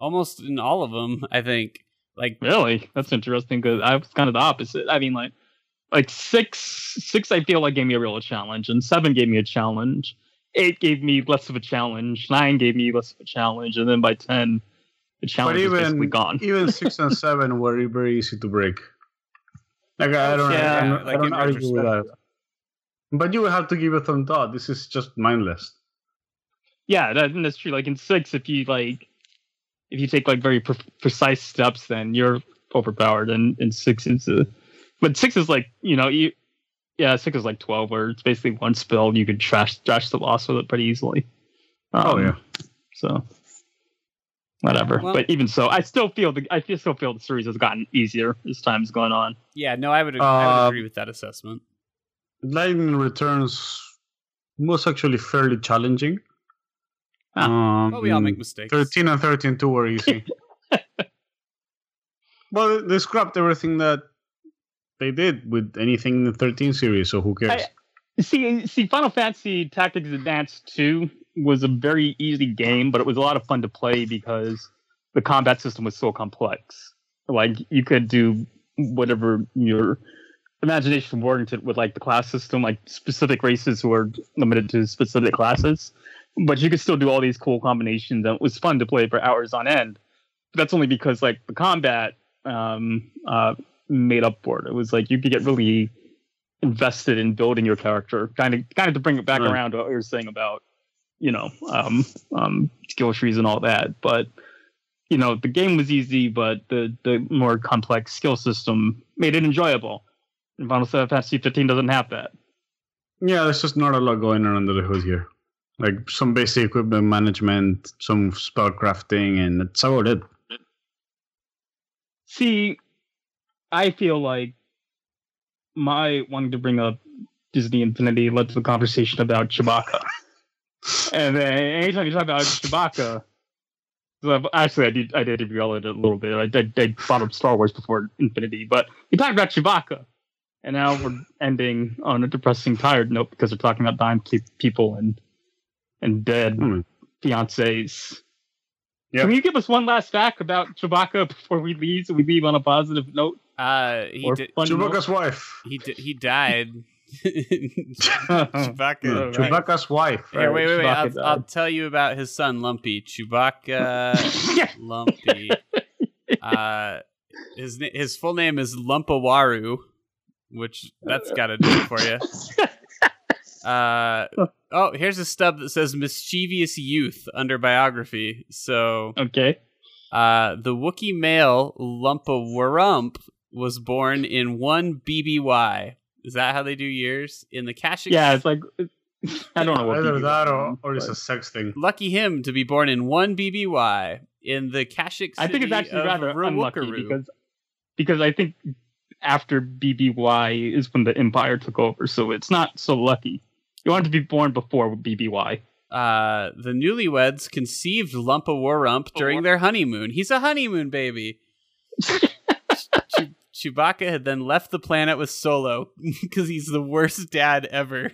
almost in all of them, I think. Like Really? That's interesting because I was kind of the opposite. I mean, like, like six, six, I feel like gave me a real challenge, and seven gave me a challenge. Eight gave me less of a challenge. Nine gave me less of a challenge, and then by ten, the But challenge is basically even gone. even six and seven were very easy to break. Like I don't, Yeah, I don't, like I don't argue with that. But you will have to give it some thought. This is just mindless. Yeah, that, that's true. Like in six, if you like, if you take like very pre- precise steps, then you're overpowered. And in six, it's a, but six is like you know you, yeah, six is like twelve, where it's basically one spell and you could trash trash the boss with it pretty easily. Oh Um, yeah. So whatever. Well- but even so, I still feel the I still feel the series has gotten easier as time's gone on. yeah, no, I would ag- I would Uh, agree with that assessment. Lightning Returns was actually fairly challenging. Ah. Um, Well, we all make mistakes. 13 and 13 2 were easy. well, they scrapped everything that they did with anything in the 13 series, so who cares? See, see, Final Fantasy Tactics Advance 2 was a very easy game, but it was a lot of fun to play because the combat system was so complex. Like you could do whatever your imagination warranted with like the class system, like specific races were limited to specific classes. But you could still do all these cool combinations and it was fun to play for hours on end. But that's only because like the combat um uh made up for it. It was like you could get really invested in building your character. Kind of, kind of to bring it back Right. around to what you were saying about, you know, um, um, skill trees and all that. But you know, the game was easy, but the the more complex skill system made it enjoyable. And Final Fantasy 15 doesn't have that. Yeah, there's just not a lot going on under the hood here. Like some basic equipment management, some spell crafting, and that's about it. See, I feel like my wanting to bring up Disney Infinity led to the conversation about Chewbacca. and then anytime you talk about Chewbacca, actually I did I did derail it a little bit. I did I brought up Star Wars before Infinity, but we talked about Chewbacca, and now we're ending on a depressing, tired note because we're talking about dying people and and dead Hmm. fiancés. Yep. Can you give us one last fact about Chewbacca before we leave, so we leave on a positive note? Uh, he or did. fun note? Chewbacca's wife. He di- he died. Yeah, Chewbacca. Right. Chewbacca's wife. Here, wait, wait, wait. I'll, I'll tell you about his son, Lumpy. Chewbacca Lumpy. Uh, his na- his full name is Lumpawaru, which that's got to do it for you. Uh, oh, here's a stub that says mischievous youth under biography. So, okay. uh, the Wookiee male Lumpa Lumpawarrump was born in one BBY. Is that how they do years in the Kashyyyk? Yeah, it's like I don't know what Either BB that or, means, or it's a sex thing. Lucky him to be born in one BBY in the Kashyyyk city I think it's actually of rather unlucky because because I think after BBY is when the Empire took over, so it's not so lucky. You want to be born before BBY. uh, the newlyweds conceived Lumpawarrump during their honeymoon. He's a honeymoon baby. Chew- Chewbacca had then left the planet with Solo because he's the worst dad ever.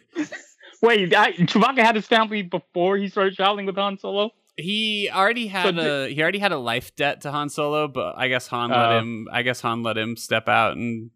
Wait, I, Chewbacca had his family before he started traveling with Han Solo. He already had So a he already had a life debt to Han Solo, but I guess Han let Uh. him. I guess Han let him step out and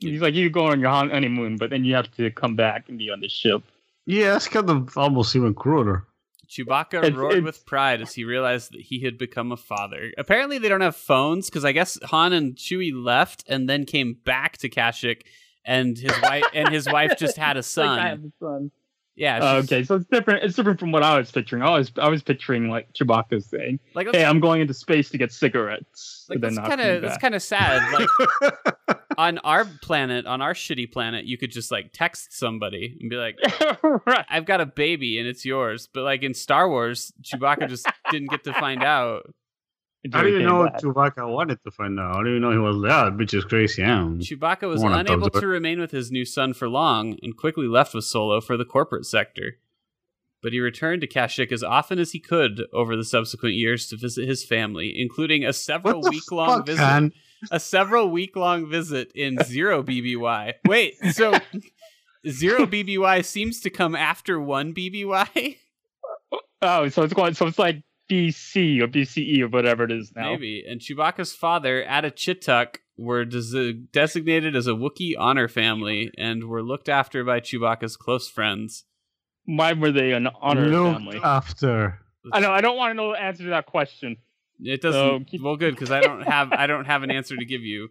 He's like, you go on your honeymoon, but then you have to come back and be on the ship. Yeah, that's kind of almost even crueler. Chewbacca It's- roared it's- with pride as he realized that he had become a father. Apparently, they don't have phones because I guess Han and Chewie left and then came back to Kashyyyk, and his wife and his wife just had a It's like, I have a son. Yeah, Uh, okay, so it's different. It's different from what I was picturing. I was I was picturing like Chewbacca saying, like "Hey, I'm going into space to get cigarettes." like that's kind of that's kind of sad. Like on our planet, on our shitty planet, you could just like text somebody and be like, right. "I've got a baby and it's yours." But like in Star Wars, Chewbacca just didn't get to find out. Until I he didn't came know back. Chewbacca wanted to find out. I didn't even know he was that, which is crazy. Yeah. Chewbacca was Wanna unable to remain with his new son for long and quickly left with Solo for the corporate sector. But he returned to Kashyyyk as often as he could over the subsequent years to visit his family, including a several week long visit. Han? A several week long visit in zero BBY. Wait, so zero BBY seems to come after one BBY. Oh, so it's going. So it's like BC or BCE or whatever it is now. Maybe. And Chewbacca's father, Attichitcuk, were des- designated as a Wookiee honor family and were looked after by Chewbacca's close friends. Why were they an honor Looked family? after. I know. I don't want to know the answer to that question. It doesn't. So, keep- well, good because I don't have I don't have an answer to give you.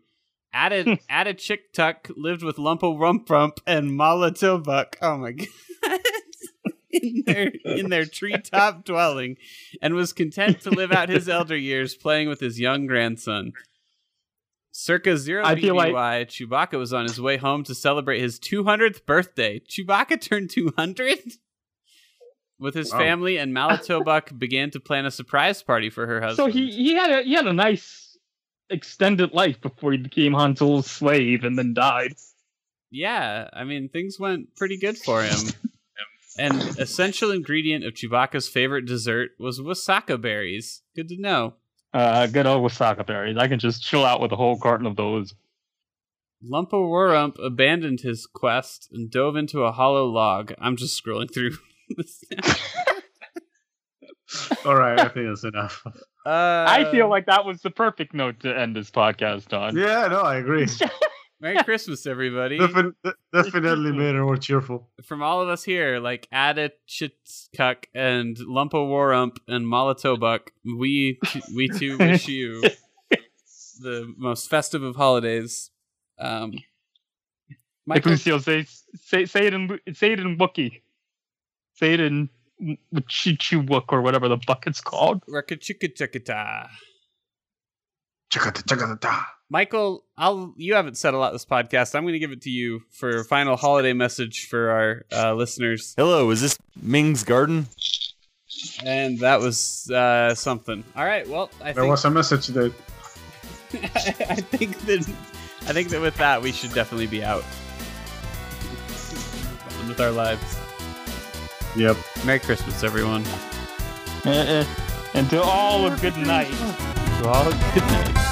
Added Added Chick Tuck lived with Lumpo Rump Rump and Mallatobuck. Oh my god. In their in their treetop dwelling, and was content to live out his elder years playing with his young grandson. Circa zero I BBY, like- Chewbacca was on his way home to celebrate his 200th birthday. Chewbacca turned 200 with his Wow. family, and Mallatobuck began to plan a surprise party for her husband. So he he had a he had a nice extended life before he became Han Solo's slave and then died. Yeah, I mean things went pretty good for him. An essential ingredient of Chewbacca's favorite dessert was wasaka berries. Good to know. Uh, good old Wasaka berries. I can just chill out with a whole carton of those. Lumpawarrump abandoned his quest and dove into a hollow log. I'm just scrolling through. All right, I think that's enough. uh, I feel like that was the perfect note to end this podcast on. Yeah, no, I agree. Merry Christmas, everybody. Defin- definitely made it more cheerful. From all of us here, like Ada Chitskuk and Lumpawarrump and Mallatobuck, we we too wish you the most festive of holidays. Um, Like Michael, Lucio, say say say it in say it in Wookiee. Say it in Chichuwook or whatever the bucket's it's called. Rakachikachikata. Chakata, chakata, da. Michael, I'll you haven't said a lot this podcast. I'm going to give it to you for a final holiday message for our uh, listeners, Hello, is this Ming's Garden? and that was uh, something. All right, well, I There think was a message that I think that I think that with that we should definitely be out On with our lives. Yep. Merry Christmas, everyone. And to all a good night. To all, a good night.